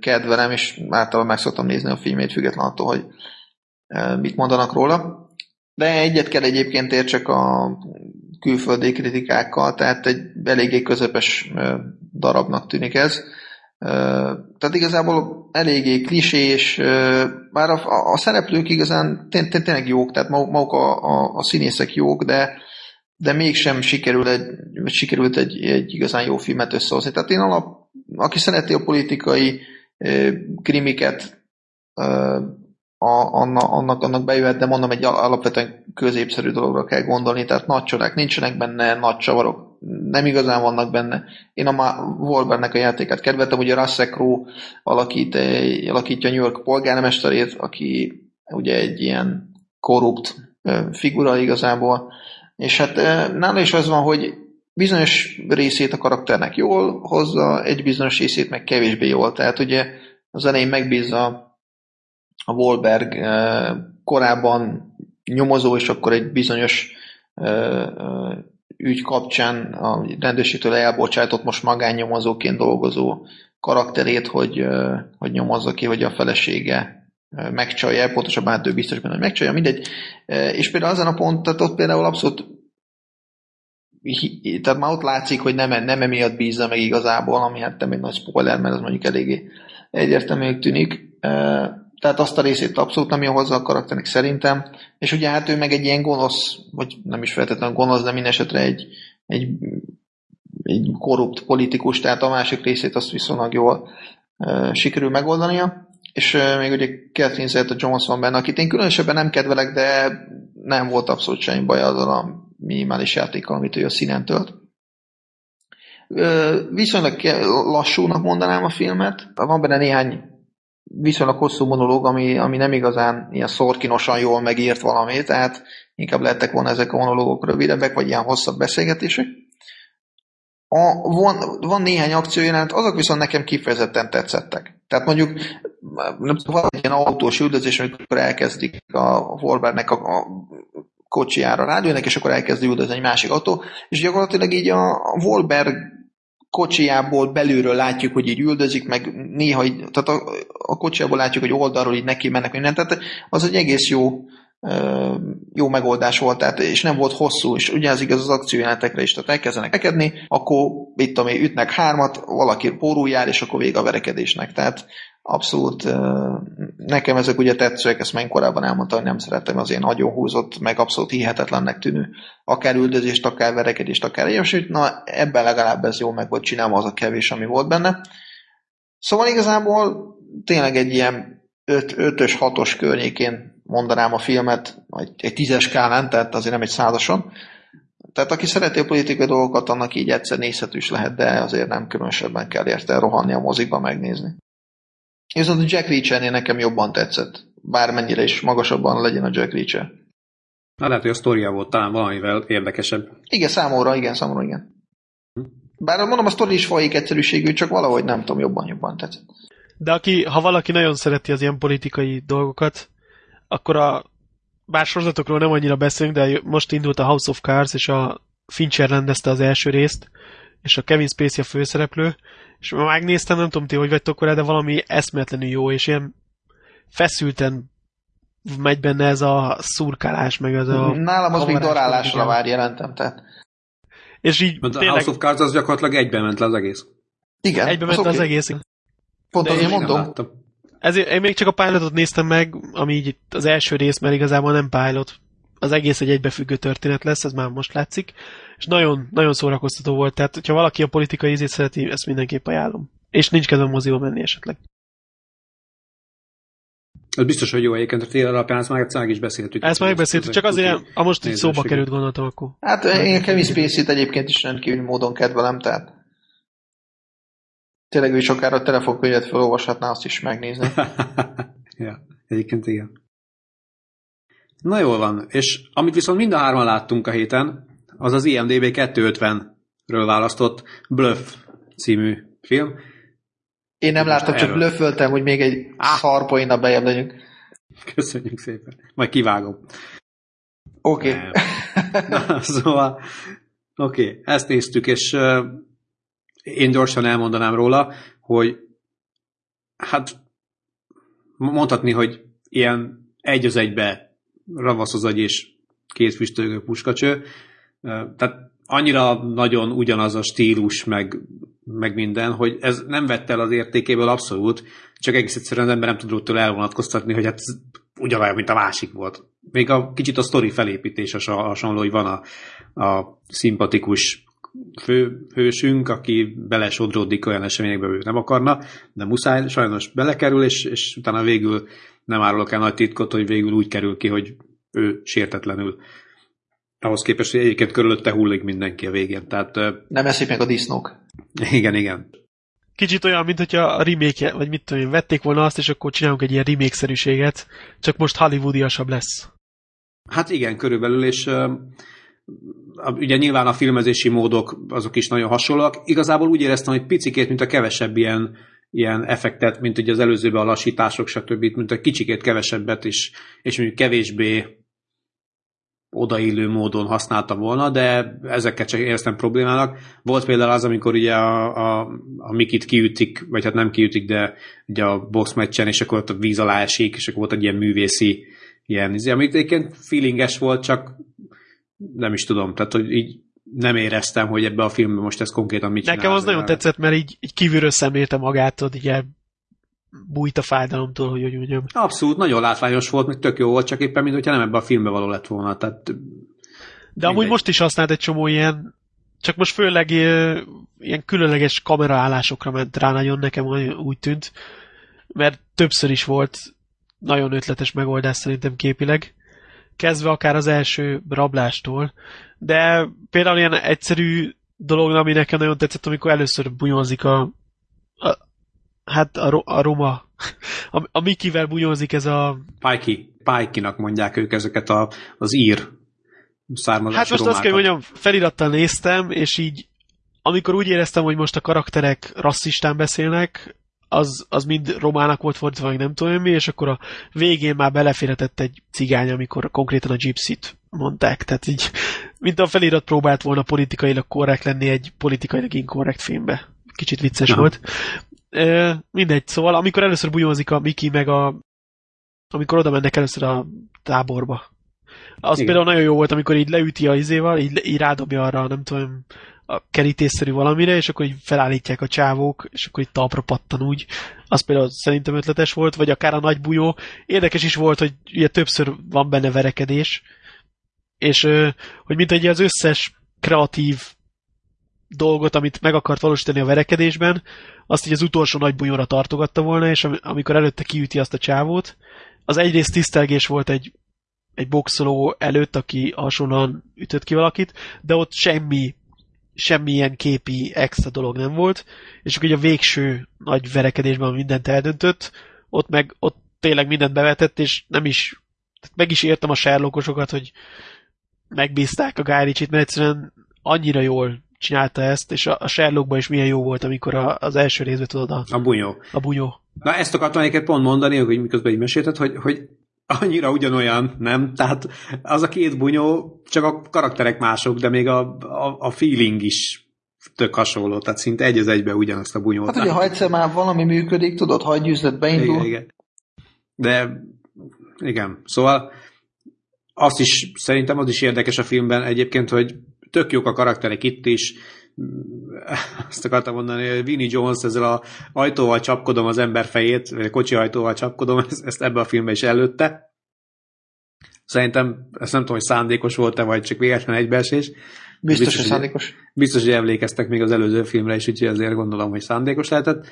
kedvelem, és általában meg szoktam nézni a filmét, független attól, hogy mit mondanak róla. De egyet kell egyébként értsek a külföldi kritikákkal, tehát egy eléggé közepes darabnak tűnik ez. Tehát igazából eléggé klisés, bár a, a, szereplők igazán tényleg jók, tehát maguk a, a, a színészek jók, de, de mégsem sikerül egy, sikerült egy, egy igazán jó filmet összehozni. Tehát én alap, aki szereti a politikai krimiket, a, annak, annak bejöhet, de mondom, egy alapvetően középszerű dologra kell gondolni, tehát nagy csodák nincsenek benne, nagy csavarok nem igazán vannak benne. Én a Wolvernek a játékát kedveltem, ugye Russell Crowe alakít, alakítja New York polgármesterét, aki ugye egy ilyen korrupt figura igazából, és hát nála is az van, hogy bizonyos részét a karakternek jól hozza, egy bizonyos részét meg kevésbé jól. Tehát ugye az elején megbízza a Wolberg korábban nyomozó, és akkor egy bizonyos ügy kapcsán a rendőrségtől elbocsátott most magánnyomozóként dolgozó karakterét, hogy, hogy nyomozza ki, hogy a felesége megcsalja, pontosabban hát ő biztos benne, hogy megcsalja, mindegy. És például azon a pont, tehát ott például abszolút tehát már ott látszik, hogy nem, nem emiatt bízza meg igazából, ami hát nem egy nagy spoiler, mert az mondjuk eléggé egyértelműen tűnik tehát azt a részét abszolút nem jó hozzá a karakternek szerintem, és ugye hát ő meg egy ilyen gonosz, vagy nem is feltétlenül gonosz, de minden egy, egy, egy korrupt politikus, tehát a másik részét azt viszonylag jól uh, sikerül megoldania, és uh, még ugye Catherine Zeta Johnson benne, akit én különösebben nem kedvelek, de nem volt abszolút semmi baj azzal a minimális játékkal, amit ő a színen tölt. Uh, viszonylag lassúnak mondanám a filmet, van benne néhány viszonylag hosszú monológ, ami, ami nem igazán ilyen szorkinosan jól megírt valami, tehát inkább lettek volna ezek a monológok rövidebbek, vagy ilyen hosszabb beszélgetések. A, van, van néhány akciójelenet, azok viszont nekem kifejezetten tetszettek. Tehát mondjuk nem tudom, van egy ilyen autós üldözés, amikor elkezdik a Wolvernek a, a kocsijára rádiónak, és akkor elkezd üldözni egy másik autó, és gyakorlatilag így a Wolberg kocsijából belülről látjuk, hogy így üldözik, meg néha így, tehát a, a kocsijából látjuk, hogy oldalról így neki mennek minden, tehát az egy egész jó jó megoldás volt, tehát, és nem volt hosszú, és ugye ez igaz az akciójelenetekre is, tehát elkezdenek verekedni, akkor mit tudom ütnek hármat, valaki pórul jár, és akkor vége a verekedésnek. Tehát abszolút nekem ezek ugye tetszőek, ezt már korábban elmondtam, hogy nem szeretem az én nagyon húzott, meg abszolút hihetetlennek tűnő, akár üldözést, akár verekedést, akár ilyesmit, na ebben legalább ez jó meg volt csinálva az a kevés, ami volt benne. Szóval igazából tényleg egy ilyen 5-ös, 6-os környékén mondanám a filmet, egy, egy tízes skálán, tehát azért nem egy százason. Tehát aki szereti a politikai dolgokat, annak így egyszer nézhető is lehet, de azért nem különösebben kell érte rohanni a mozikba megnézni. Viszont a Jack Reacher-nél nekem jobban tetszett. Bármennyire is magasabban legyen a Jack Reacher. Na lehet, hogy a sztoria volt talán valamivel érdekesebb. Igen, számomra, igen, számomra, igen. Bár mondom, a sztori is folyik egyszerűségű, csak valahogy nem tudom, jobban-jobban tetszett. De aki, ha valaki nagyon szereti az ilyen politikai dolgokat, akkor a bár sorozatokról nem annyira beszélünk, de most indult a House of Cards, és a Fincher rendezte az első részt, és a Kevin Spacey a főszereplő, és megnéztem, nem tudom ti, hogy vagytok vele, de valami eszméletlenül jó, és ilyen feszülten megy benne ez a szurkálás, meg ez a... Nálam az még darálásra vár jelentem, tehát. És így Mert tényleg... a House of Cards az gyakorlatilag egyben ment le az egész. Igen. Egyben ment az, az okay. egész. Pont azért mondom. Ezért én még csak a pilotot néztem meg, ami így az első rész, mert igazából nem pilot. Az egész egy egybefüggő történet lesz, ez már most látszik. És nagyon, nagyon szórakoztató volt, tehát hogyha valaki a politikai ízét szereti, ezt mindenképp ajánlom. És nincs kedvem moziba menni esetleg. Ez biztos, hogy jó egyébként, a tél alapján ezt már egyszer is beszéltük. Ezt már megbeszéltük, csak azért, a most így szóba került gondoltam akkor. Hát én Kevin Spacey-t egyébként is rendkívül módon kedvelem, tehát tényleg ő is akár a telefonkönyvet felolvashatná, azt is megnézni. ja, egyébként igen. Na jól van, és amit viszont mind a hárman láttunk a héten, az az IMDB 250-ről választott Bluff című film. Én nem láttam, csak blöfföltem, hogy még egy ah. szarpoina bejebb legyünk. Köszönjük szépen. Majd kivágom. Oké. Okay. Na, szóval, oké, okay, ezt néztük, és uh, én gyorsan elmondanám róla, hogy hát mondhatni, hogy ilyen egy az egybe ravasz az agy és két füstölgő puskacső. Tehát annyira nagyon ugyanaz a stílus, meg, meg minden, hogy ez nem vett el az értékéből abszolút, csak egész egyszerűen az ember nem tud róla elvonatkoztatni, hogy hát ugyanolyan, mint a másik volt. Még a kicsit a sztori felépítés a hasonló, hogy van a, a szimpatikus fő hősünk, aki belesodródik olyan eseményekbe, ő nem akarna, de muszáj, sajnos belekerül, és, és utána végül nem árulok el nagy titkot, hogy végül úgy kerül ki, hogy ő sértetlenül. Ahhoz képest, hogy egyébként körülötte hullik mindenki a végén. Tehát, nem eszik meg a disznók. Igen, igen. Kicsit olyan, mint hogyha a remake vagy mit tudom én, vették volna azt, és akkor csinálunk egy ilyen remake-szerűséget, csak most hollywoodiasabb lesz. Hát igen, körülbelül, és ugye nyilván a filmezési módok azok is nagyon hasonlóak. Igazából úgy éreztem, hogy picikét, mint a kevesebb ilyen, ilyen effektet, mint ugye az előzőben a lassítások, stb., mint a kicsikét kevesebbet is, és mondjuk kevésbé odaillő módon használta volna, de ezeket csak éreztem problémának. Volt például az, amikor ugye a, a, a Mikit kiütik, vagy hát nem kiütik, de ugye a box meccsen, és akkor ott a víz alá esik, és akkor volt egy ilyen művészi ilyen, amit egyébként feelinges volt, csak nem is tudom, tehát hogy így nem éreztem, hogy ebbe a filmben most ez konkrétan mit Nekem az nagyon tetszett, mert így, így kívülről szemlélte magát, hogy így bújt a fájdalomtól, hogy úgy mondjam. Abszolút, nagyon látványos volt, még tök jó volt, csak éppen, mint hogyha nem ebbe a filmbe való lett volna. Tehát, De mindegy. amúgy most is használt egy csomó ilyen, csak most főleg ilyen különleges kameraállásokra ment rá nagyon nekem úgy tűnt, mert többször is volt nagyon ötletes megoldás szerintem képileg kezdve akár az első rablástól, de például ilyen egyszerű dolog, ami nekem nagyon tetszett, amikor először bunyózik a, a hát a, a roma, a, a Mikivel bunyózik ez a... Pikey, Pikey-nak mondják ők ezeket a, az ír származású Hát most azt kell, hogy mondjam, felirattal néztem, és így amikor úgy éreztem, hogy most a karakterek rasszistán beszélnek, az, az mind romának volt fordítva, vagy nem tudom mi, és akkor a végén már beleférhetett egy cigány, amikor konkrétan a gypsit mondták. Tehát így, mint a felirat próbált volna politikailag korrekt lenni egy politikailag inkorrekt filmbe. Kicsit vicces Aha. volt. E, mindegy, szóval amikor először bujózik a Miki, meg a amikor oda mennek először a táborba. Az Igen. például nagyon jó volt, amikor így leüti a izéval, így, így rádobja arra, nem tudom, a kerítésszerű valamire, és akkor így felállítják a csávók, és akkor itt talpra pattan úgy. Az például szerintem ötletes volt, vagy akár a nagy bujó. Érdekes is volt, hogy ugye többször van benne verekedés, és hogy mint egy az összes kreatív dolgot, amit meg akart valósítani a verekedésben, azt így az utolsó nagy bujóra tartogatta volna, és amikor előtte kiüti azt a csávót, az egyrészt tisztelgés volt egy, egy boxoló előtt, aki hasonlóan ütött ki valakit, de ott semmi semmilyen képi extra dolog nem volt, és akkor a végső nagy verekedésben mindent eldöntött, ott meg ott tényleg mindent bevetett, és nem is, meg is értem a Sherlockosokat, hogy megbízták a Guy Ritchie-t, mert egyszerűen annyira jól csinálta ezt, és a, a Sherlockban is milyen jó volt, amikor a, az első részben tudod a... A bunyó. A bunyó. Na ezt akartam egyébként pont mondani, hogy miközben így mesélted, hogy, hogy annyira ugyanolyan, nem? Tehát az a két bunyó, csak a karakterek mások, de még a, a, a feeling is tök hasonló, tehát szinte egy az egybe ugyanazt a bunyót. Hát ugye, ha egyszer már valami működik, tudod, ha egy üzlet beindul. Igen, igen. De igen, szóval azt is, szerintem az is érdekes a filmben egyébként, hogy tök jók a karakterek itt is, azt akartam mondani, hogy Vinnie Jones ezzel a ajtóval csapkodom az ember fejét, vagy a kocsi ajtóval csapkodom, ezt ebbe a filmbe is előtte. Szerintem, ezt nem tudom, hogy szándékos volt-e, vagy csak véletlen egybeesés. Biztos, hogy szándékos. Biztos, hogy emlékeztek még az előző filmre is, úgyhogy azért gondolom, hogy szándékos lehetett.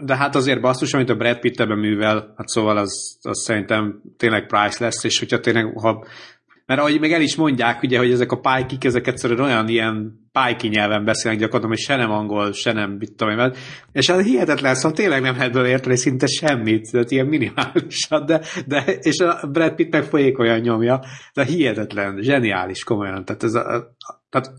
De hát azért basszus, amit a Brad Pitt ebben művel, hát szóval az, az szerintem tényleg price lesz, és hogyha tényleg, ha mert ahogy meg el is mondják, ugye, hogy ezek a pájkik, ezek egyszerűen olyan ilyen pájki nyelven beszélnek gyakorlatilag, hogy se nem angol, se nem, mit tudom én, és az hihetetlen, szóval tényleg nem lehet belőle érteni szinte semmit, tehát ilyen minimálisan, de, de és a Brad Pitt meg folyékonyan nyomja, de hihetetlen, zseniális komolyan, tehát ez a, a tehát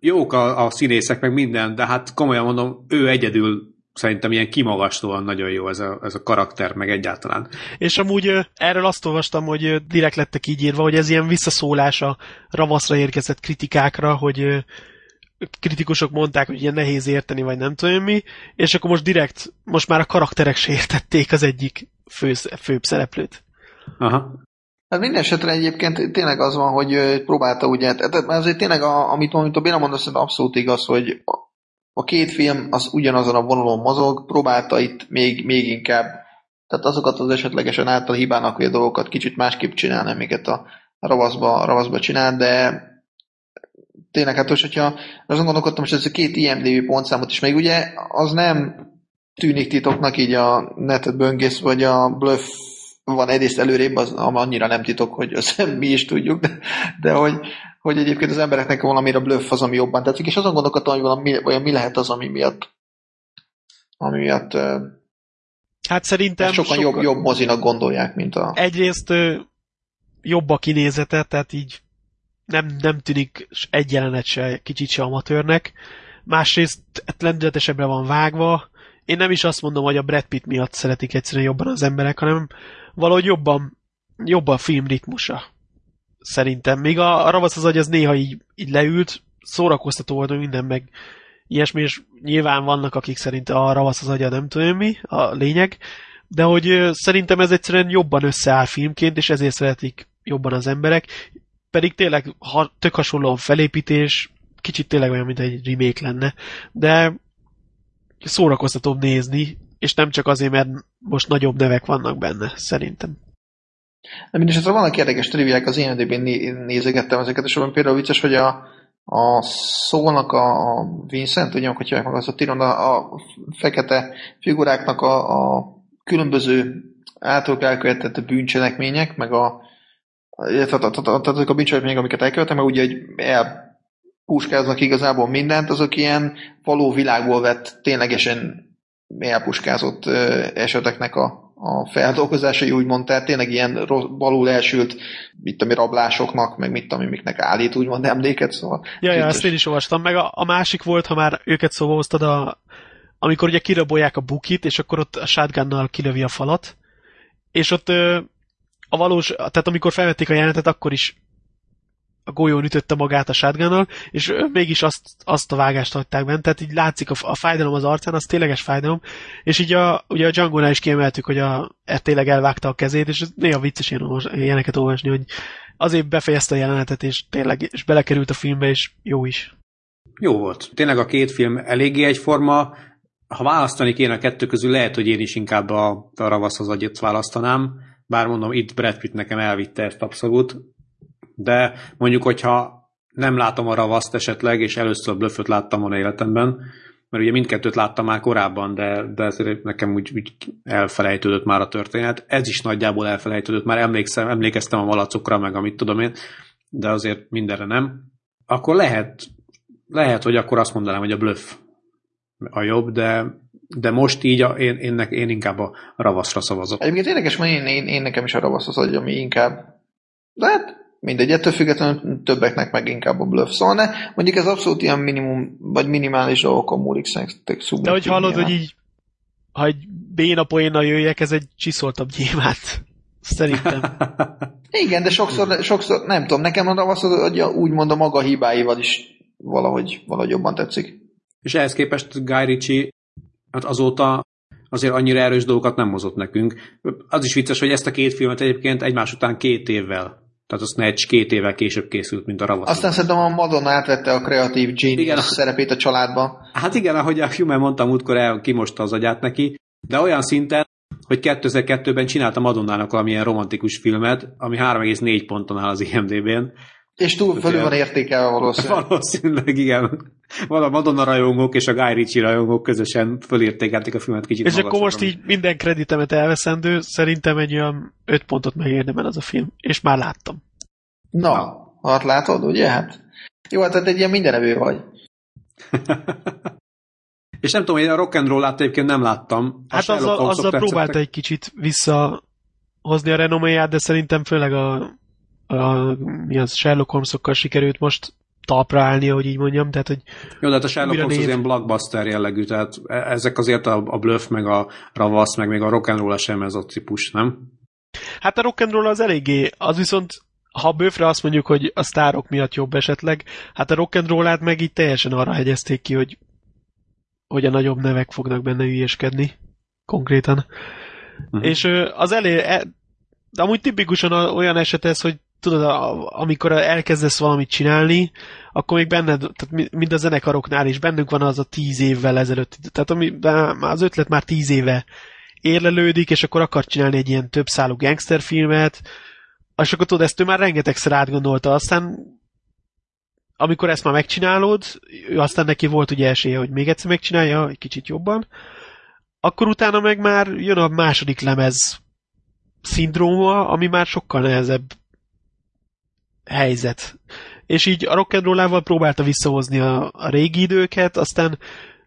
jók a, a színészek, meg minden, de hát komolyan mondom, ő egyedül szerintem ilyen kimagaslóan nagyon jó ez a, ez a karakter, meg egyáltalán. És amúgy erről azt olvastam, hogy direkt lettek így írva, hogy ez ilyen visszaszólás a ravaszra érkezett kritikákra, hogy kritikusok mondták, hogy ilyen nehéz érteni, vagy nem tudom mi, és akkor most direkt, most már a karakterek se értették az egyik fő, főbb szereplőt. Aha. Hát minden esetre egyébként tényleg az van, hogy próbálta ugye, tehát azért tényleg, a, amit, amit a Béla mondasz, abszolút igaz, hogy a két film az ugyanazon a vonalon mozog, próbálta itt még, még inkább, tehát azokat az esetlegesen által hibának a dolgokat kicsit másképp csinálni, amiket a ravaszba, a ravaszba csinál, de tényleg hát most, hogyha azon gondolkodtam, hogy ez a két IMDb pontszámot is, még ugye az nem tűnik titoknak így a netet böngész, vagy a bluff van egyrészt előrébb, az annyira nem titok, hogy azt mi is tudjuk, de, de hogy, hogy egyébként az embereknek valamire a bluff az, ami jobban tetszik, és azon gondolkodtam, hogy valami, olyan mi lehet az, ami miatt ami miatt Hát szerintem sokan, sokan jobb, jobb mozinak gondolják, mint a... Egyrészt jobb a kinézete, tehát így nem, nem tűnik egy jelenet se kicsit se amatőrnek. Másrészt hát lendületesebbre van vágva. Én nem is azt mondom, hogy a Brad Pitt miatt szeretik egyszerűen jobban az emberek, hanem valahogy jobban, jobban a film ritmusa. Szerintem. Még a, a ravasz az agy az néha így, így leült, szórakoztató volt minden, meg ilyesmi, és nyilván vannak, akik szerint a ravasz az agya nem tudom mi, a lényeg, de hogy szerintem ez egyszerűen jobban összeáll filmként, és ezért szeretik jobban az emberek, pedig tényleg ha, tök hasonló a felépítés, kicsit tényleg olyan, mint egy remake lenne, de szórakoztatóbb nézni, és nem csak azért, mert most nagyobb nevek vannak benne, szerintem. De mindesetre vannak érdekes triviák, az én nézegettem ezeket, és abban például vicces, hogy a, a szónak a, a Vincent, ugye, hogy meg az a Tiron, a, a fekete figuráknak a, a különböző általuk elkövetett bűncselekmények, meg a tehát azok a bűncselekmények, amiket elkövettek, meg ugye, hogy elpuskáznak igazából mindent, azok ilyen való világból vett ténylegesen elpuskázott eseteknek a, a feldolgozásai, úgymond, tehát tényleg ilyen balul elsült, mit tudom, rablásoknak, meg mit tudom, miknek állít, úgymond emléket, szóval... Ja, ja, ezt én is olvastam, meg a, a másik volt, ha már őket szóval hoztad, a, amikor ugye kirabolják a bukit, és akkor ott a shotgunnal kilövi a falat, és ott a valós, tehát amikor felvették a jelenetet, akkor is a golyón ütötte magát a shotgunnal, és mégis azt, azt a vágást hagyták bent, tehát így látszik a, a fájdalom az arcán, az tényleges fájdalom, és így a, ugye a django is kiemeltük, hogy a, e tényleg elvágta a kezét, és néha vicces ilyen ilyeneket olvasni, hogy azért befejezte a jelenetet, és tényleg és belekerült a filmbe, és jó is. Jó volt. Tényleg a két film eléggé egyforma. Ha választani kéne a kettő közül, lehet, hogy én is inkább a, a ravaszhoz agyat választanám, bár mondom, itt Brad Pitt nekem elvitte ezt abszolút, de mondjuk, hogyha nem látom a ravaszt esetleg, és először blöföt láttam volna életemben, mert ugye mindkettőt láttam már korábban, de, de ezért nekem úgy, úgy elfelejtődött már a történet. Ez is nagyjából elfelejtődött, már emlékszem, emlékeztem a malacokra, meg amit tudom én, de azért mindenre nem. Akkor lehet, lehet, hogy akkor azt mondanám, hogy a bluff a jobb, de, de most így a, én, én, én inkább a ravaszra szavazok. Egyébként érdekes, mert én, én, én nekem is a ravasz az, hogy ami inkább de hát mindegy, ettől függetlenül többeknek meg inkább a bluff. Szóval ne, mondjuk ez abszolút ilyen minimum, vagy minimális dolgokon múlik szerintem. De hogy hallod, hogy így, ha egy béna poénnal jöjjek, ez egy csiszoltabb gyémát. Szerintem. Igen, de sokszor, sokszor, nem tudom, nekem a ravasz, hogy úgymond a maga hibáival is valahogy, valahogy jobban tetszik. És ehhez képest Guy Ritchie hát azóta azért annyira erős dolgokat nem hozott nekünk. Az is vicces, hogy ezt a két filmet egyébként egymás után két évvel tehát az Snatch két évvel később készült, mint a Ravasz. Aztán szerintem a Madonna átvette a kreatív genius igen, szerepét a családba. Hát igen, ahogy a Human mondtam, útkor el kimosta az agyát neki, de olyan szinten, hogy 2002-ben csinálta Madonnának valamilyen romantikus filmet, ami 3,4 ponton áll az IMDb-n, és túl fölül van értékelve valószínűleg. Valószínűleg, igen. Van a Madonna rajongók és a Guy Ritchie rajongók közösen fölértékelték a filmet kicsit És akkor most így minden kreditemet elveszendő, szerintem egy olyan 5 pontot megérdemel az a film, és már láttam. Na, hát látod, ugye? Hát. Jó, hát egy ilyen mindenevő vagy. és nem tudom, én a rock and roll egyébként nem láttam. A hát azzal, azzal próbálta egy kicsit visszahozni a renoméját, de szerintem főleg a a, mi az Sherlock holmes sikerült most talpra állni, hogy így mondjam, tehát hogy Jó, de hát a Sherlock Holmes az ilyen blockbuster jellegű, tehát e- ezek azért a, a bluff, meg a ravasz, meg még a rock and roll sem ez a típus, nem? Hát a rock and roll az eléggé, az viszont ha a bőfre azt mondjuk, hogy a sztárok miatt jobb esetleg, hát a rock and roll meg így teljesen arra hegyezték ki, hogy, hogy a nagyobb nevek fognak benne ügyeskedni, konkrétan. Uh-huh. És az elé, e, de amúgy tipikusan olyan eset ez, hogy tudod, amikor elkezdesz valamit csinálni, akkor még benned, tehát mind a zenekaroknál is bennünk van az a tíz évvel ezelőtt, tehát ami, az ötlet már tíz éve érlelődik, és akkor akar csinálni egy ilyen több szálú gangsterfilmet, és akkor tudod, ezt ő már rengetegszer átgondolta, aztán amikor ezt már megcsinálod, aztán neki volt ugye esélye, hogy még egyszer megcsinálja, egy kicsit jobban, akkor utána meg már jön a második lemez szindróma, ami már sokkal nehezebb helyzet. És így a rock'n'rollával próbálta visszahozni a, a régi időket, aztán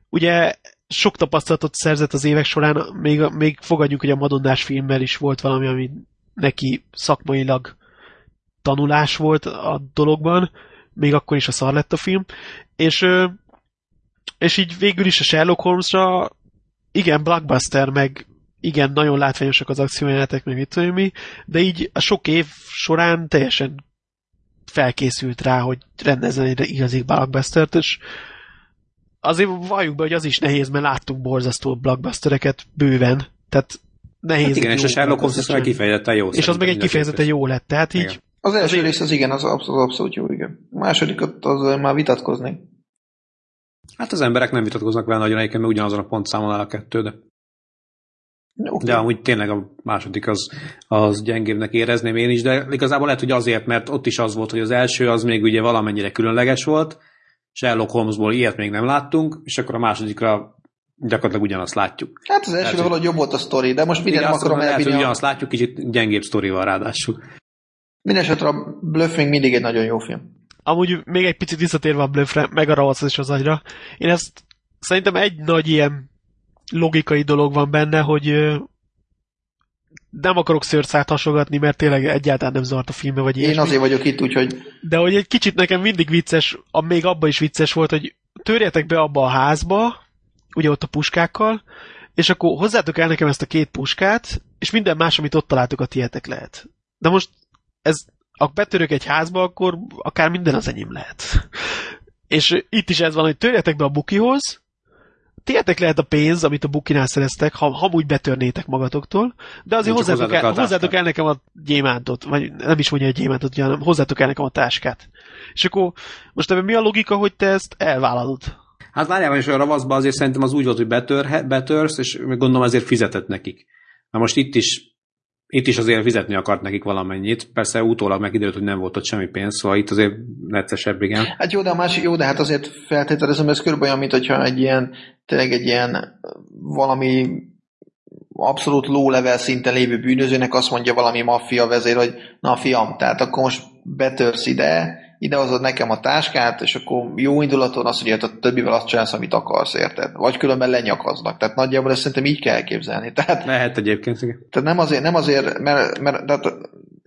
ugye sok tapasztalatot szerzett az évek során, még, még fogadjuk, hogy a Madonnás filmmel is volt valami, ami neki szakmailag tanulás volt a dologban, még akkor is a szar lett a film, és, és így végül is a Sherlock Holmesra igen, blockbuster, meg igen, nagyon látványosak az akciójelenetek, meg mit tudom mi, de így a sok év során teljesen felkészült rá, hogy rendezzen egy igazi blockbustert, és azért valljuk be, hogy az is nehéz, mert láttunk borzasztó blockbustereket bőven, tehát nehéz. Hát igen, és a Sherlock Holmes meg kifejezetten jó. És az meg egy kifejezetten jó lett, tehát igen. így... Az első azért... rész az igen, az abszolút, abszolút jó, igen. A második az már vitatkozni. Hát az emberek nem vitatkoznak vele nagyon egyébként, mert ugyanazon a pontszámon áll a kettő, de... Okay. De amúgy tényleg a második az, az gyengébbnek érezném én is, de igazából lehet, hogy azért, mert ott is az volt, hogy az első az még ugye valamennyire különleges volt, Sherlock Holmesból ilyet még nem láttunk, és akkor a másodikra gyakorlatilag ugyanazt látjuk. Hát az első valahogy jobb volt a sztori, de most minden nem akarom elvinni. Lehet, ugyanazt látjuk, kicsit gyengébb sztorival ráadásul. Mindenesetre a Bluffing mindig egy nagyon jó film. Amúgy még egy picit visszatérve a Bluffre, meg a Ravasz is az agyra. Én ezt szerintem egy nagy ilyen logikai dolog van benne, hogy nem akarok szőrszát hasogatni, mert tényleg egyáltalán nem zavart a filmbe, vagy Én ilyesmi. azért vagyok itt, úgyhogy De hogy egy kicsit nekem mindig vicces, a, még abban is vicces volt, hogy törjetek be abba a házba, ugye ott a puskákkal, és akkor hozzátok el nekem ezt a két puskát, és minden más, amit ott találtok, a tietek lehet. De most ez, ha betörök egy házba, akkor akár minden az enyém lehet. És itt is ez van, hogy törjetek be a bukihoz, tietek lehet a pénz, amit a bukinál szereztek, ha, ha úgy betörnétek magatoktól, de azért hozzátok hozzátok el, hozzátok el nekem a gyémántot, vagy nem is mondja a gyémántot, hanem hozzátok el nekem a táskát. És akkor most ebben mi a logika, hogy te ezt elvállalod? Hát várjál, és a ravaszba azért szerintem az úgy volt, hogy betör, betörsz, és gondolom ezért fizetett nekik. Na most itt is itt is azért fizetni akart nekik valamennyit. Persze utólag megidőlt, hogy nem volt ott semmi pénz, szóval itt azért neccesebb, igen. Hát jó, de a másik, jó, de hát azért feltételezem, ez körülbelül olyan, mint hogyha egy ilyen, tényleg egy ilyen valami abszolút low level szinten lévő bűnözőnek azt mondja valami maffia vezér, hogy na fiam, tehát akkor most betörsz ide, idehozod nekem a táskát, és akkor jó indulaton azt mondja, hogy a többivel azt csinálsz, amit akarsz, érted? Vagy különben lenyakaznak. Tehát nagyjából ezt szerintem így kell elképzelni. Tehát Lehet egyébként, igen. tehát nem azért, nem azért mert, mert tehát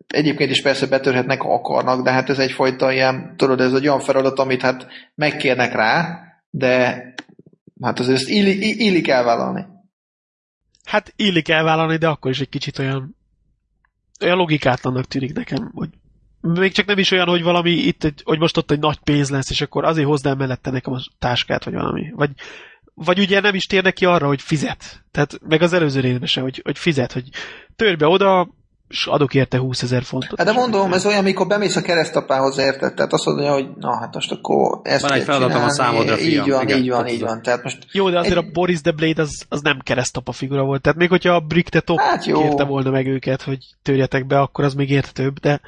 egyébként is persze betörhetnek, ha akarnak, de hát ez egyfajta ilyen, tudod, ez egy olyan feladat, amit hát megkérnek rá, de hát azért ezt illik, illik elvállalni. Hát illik elvállalni, de akkor is egy kicsit olyan, olyan logikátlannak tűnik nekem, hogy még csak nem is olyan, hogy valami itt, egy, hogy most ott egy nagy pénz lesz, és akkor azért hozd el mellette nekem a táskát, vagy valami. Vagy, vagy ugye nem is térnek ki arra, hogy fizet. Tehát meg az előző részben sem, hogy, hogy fizet, hogy törj be oda, és adok érte 20 ezer fontot. Hát de mondom, ez olyan, mikor bemész a keresztapához, érted? Tehát azt mondja, hogy na hát most akkor ezt Van egy feladatom a számodra, fiam. Így van, Igen, így van, így van. Tehát most Jó, de azért Egy- a Boris the Blade az, az nem keresztapa figura volt. Tehát még hogyha a Brick the Top Hát jó. kérte volna meg őket, hogy törjetek be, akkor az még értetőbb, de,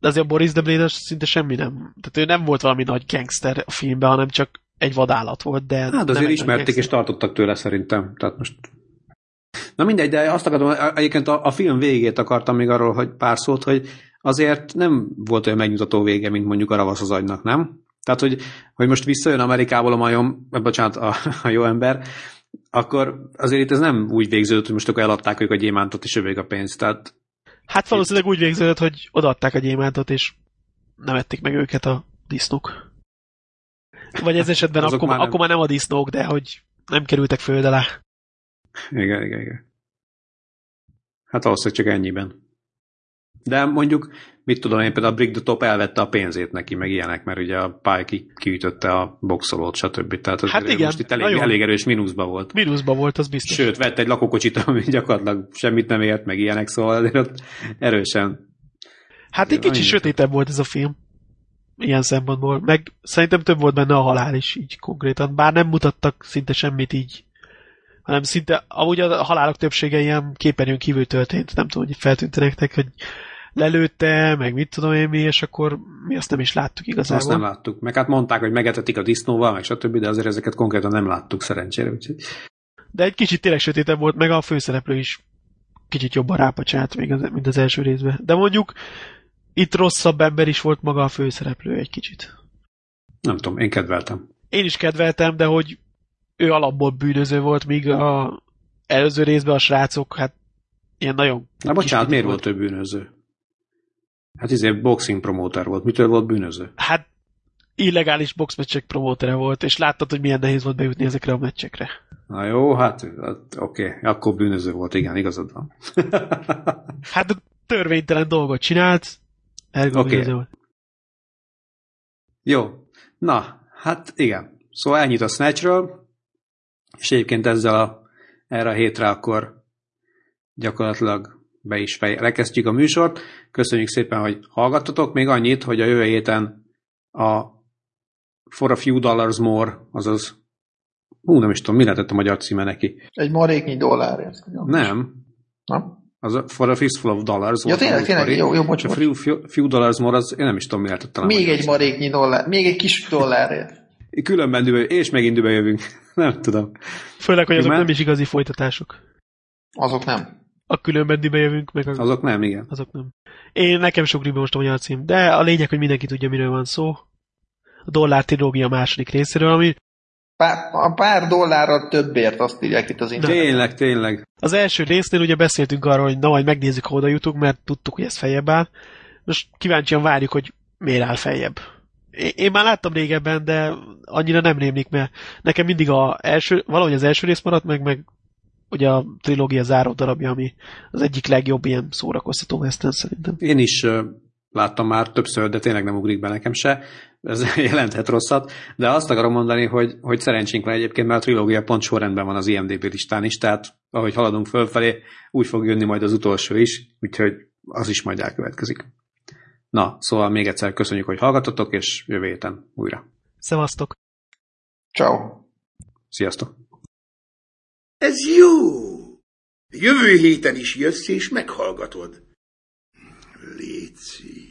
de azért a Boris the Blade az szinte semmi nem. Tehát ő nem volt valami nagy gangster a filmben, hanem csak egy vadállat volt, de Hát azért ismerték és tartottak tőle szerintem. Tehát most... Na mindegy, de azt akarom, egyébként a, a film végét akartam még arról, hogy pár szót, hogy azért nem volt olyan megnyugtató vége, mint mondjuk a ravasz az agynak, nem? Tehát, hogy, hogy most visszajön Amerikából a majom, eh, bocsánat, a, a jó ember, akkor azért itt ez nem úgy végződött, hogy most akkor eladták ők a gyémántot, és jövők a pénzt. Tehát Hát valószínűleg úgy végződött, hogy odaadták a gyémántot, és nem ették meg őket a disznók. Vagy ez esetben akkor, már már nem- akkor már nem a disznók, de hogy nem kerültek föld alá. Igen, igen, igen. Hát valószínűleg csak ennyiben. De mondjuk, mit tudom én, például a Brick the Top elvette a pénzét neki, meg ilyenek, mert ugye a pály ki, kiütötte a boxolót, stb. Tehát az Hát igen, most itt elég, nagyon. elég erős mínuszba volt. Mínuszban volt, az biztos. Sőt, vett egy lakókocsit, ami gyakorlatilag semmit nem ért, meg ilyenek, szóval azért ott erősen. Hát egy kicsit sötétebb volt ez a film. Ilyen szempontból. Meg szerintem több volt benne a halál is így konkrétan. Bár nem mutattak szinte semmit így. Hanem szinte, amúgy a halálok többsége ilyen képernyőn kívül történt. Nem tudom, hogy feltűnt nektek, hogy lelőtte, meg mit tudom én mi, és akkor mi azt nem is láttuk igazából. Azt nem láttuk. Meg hát mondták, hogy megetetik a disznóval, meg stb., de azért ezeket konkrétan nem láttuk szerencsére. Úgyhogy... De egy kicsit tényleg sötétebb volt, meg a főszereplő is kicsit jobban rápacsált, még az, mint az első részben. De mondjuk itt rosszabb ember is volt maga a főszereplő egy kicsit. Nem tudom, én kedveltem. Én is kedveltem, de hogy ő alapból bűnöző volt, míg a előző részben a srácok, hát ilyen nagyon... Na bocsánat, miért volt több bűnöző? Hát izé boxing promóter volt. Mitől volt bűnöző? Hát illegális boxmeccsek promótere volt, és láttad, hogy milyen nehéz volt bejutni ezekre a meccsekre. Na jó, hát, hát oké, okay. akkor bűnöző volt, igen, igazad van. Hát törvénytelen dolgot csinált, ergo Oké. bűnöző volt. Jó, na, hát igen. Szóval ennyit a Snatchről, és egyébként ezzel a, erre a hétre akkor gyakorlatilag be is fej, a műsort. Köszönjük szépen, hogy hallgattatok. Még annyit, hogy a jövő héten a For a Few Dollars More, azaz hú, nem is tudom, mi lehetett a magyar címe neki. egy maréknyi dollárért. Nem, Nem? az a For a Fistful of Dollars Ja, tényleg, tényleg, jó, jó, bocs, a few, few, few Dollars More, az én nem is tudom, mi lehetett talán. Még egy maréknyi dollár, még egy kis dollárért. Különben düböl, és megint düböl jövünk. Nem tudom. Főleg, hogy azok Már- nem is igazi folytatások. Azok nem. A különben bejövünk, meg a... Azok nem, igen. azok nem. Én nekem sok most a magyar cím, de a lényeg, hogy mindenki tudja, miről van szó. A dollár trilógia második részéről, ami Pár, a pár dollárral többért azt írják itt az interneten. Tényleg, tényleg. Az első résznél ugye beszéltünk arról, hogy na majd megnézzük, ha oda jutunk, mert tudtuk, hogy ez feljebb áll. Most kíváncsian várjuk, hogy miért áll feljebb. Én, már láttam régebben, de annyira nem rémlik, mert nekem mindig a első, valahogy az első rész maradt meg, meg ugye a trilógia záró darabja, ami az egyik legjobb ilyen szórakoztató western szerintem. Én is láttam már többször, de tényleg nem ugrik be nekem se. Ez jelenthet rosszat, de azt akarom mondani, hogy, hogy szerencsénk van egyébként, mert a trilógia pont sorrendben van az IMDB listán is, tehát ahogy haladunk fölfelé, úgy fog jönni majd az utolsó is, úgyhogy az is majd elkövetkezik. Na, szóval még egyszer köszönjük, hogy hallgatotok, és jövő héten újra. Szevasztok! Ciao. Sziasztok! Ez jó! Jövő héten is jössz és meghallgatod. Léci.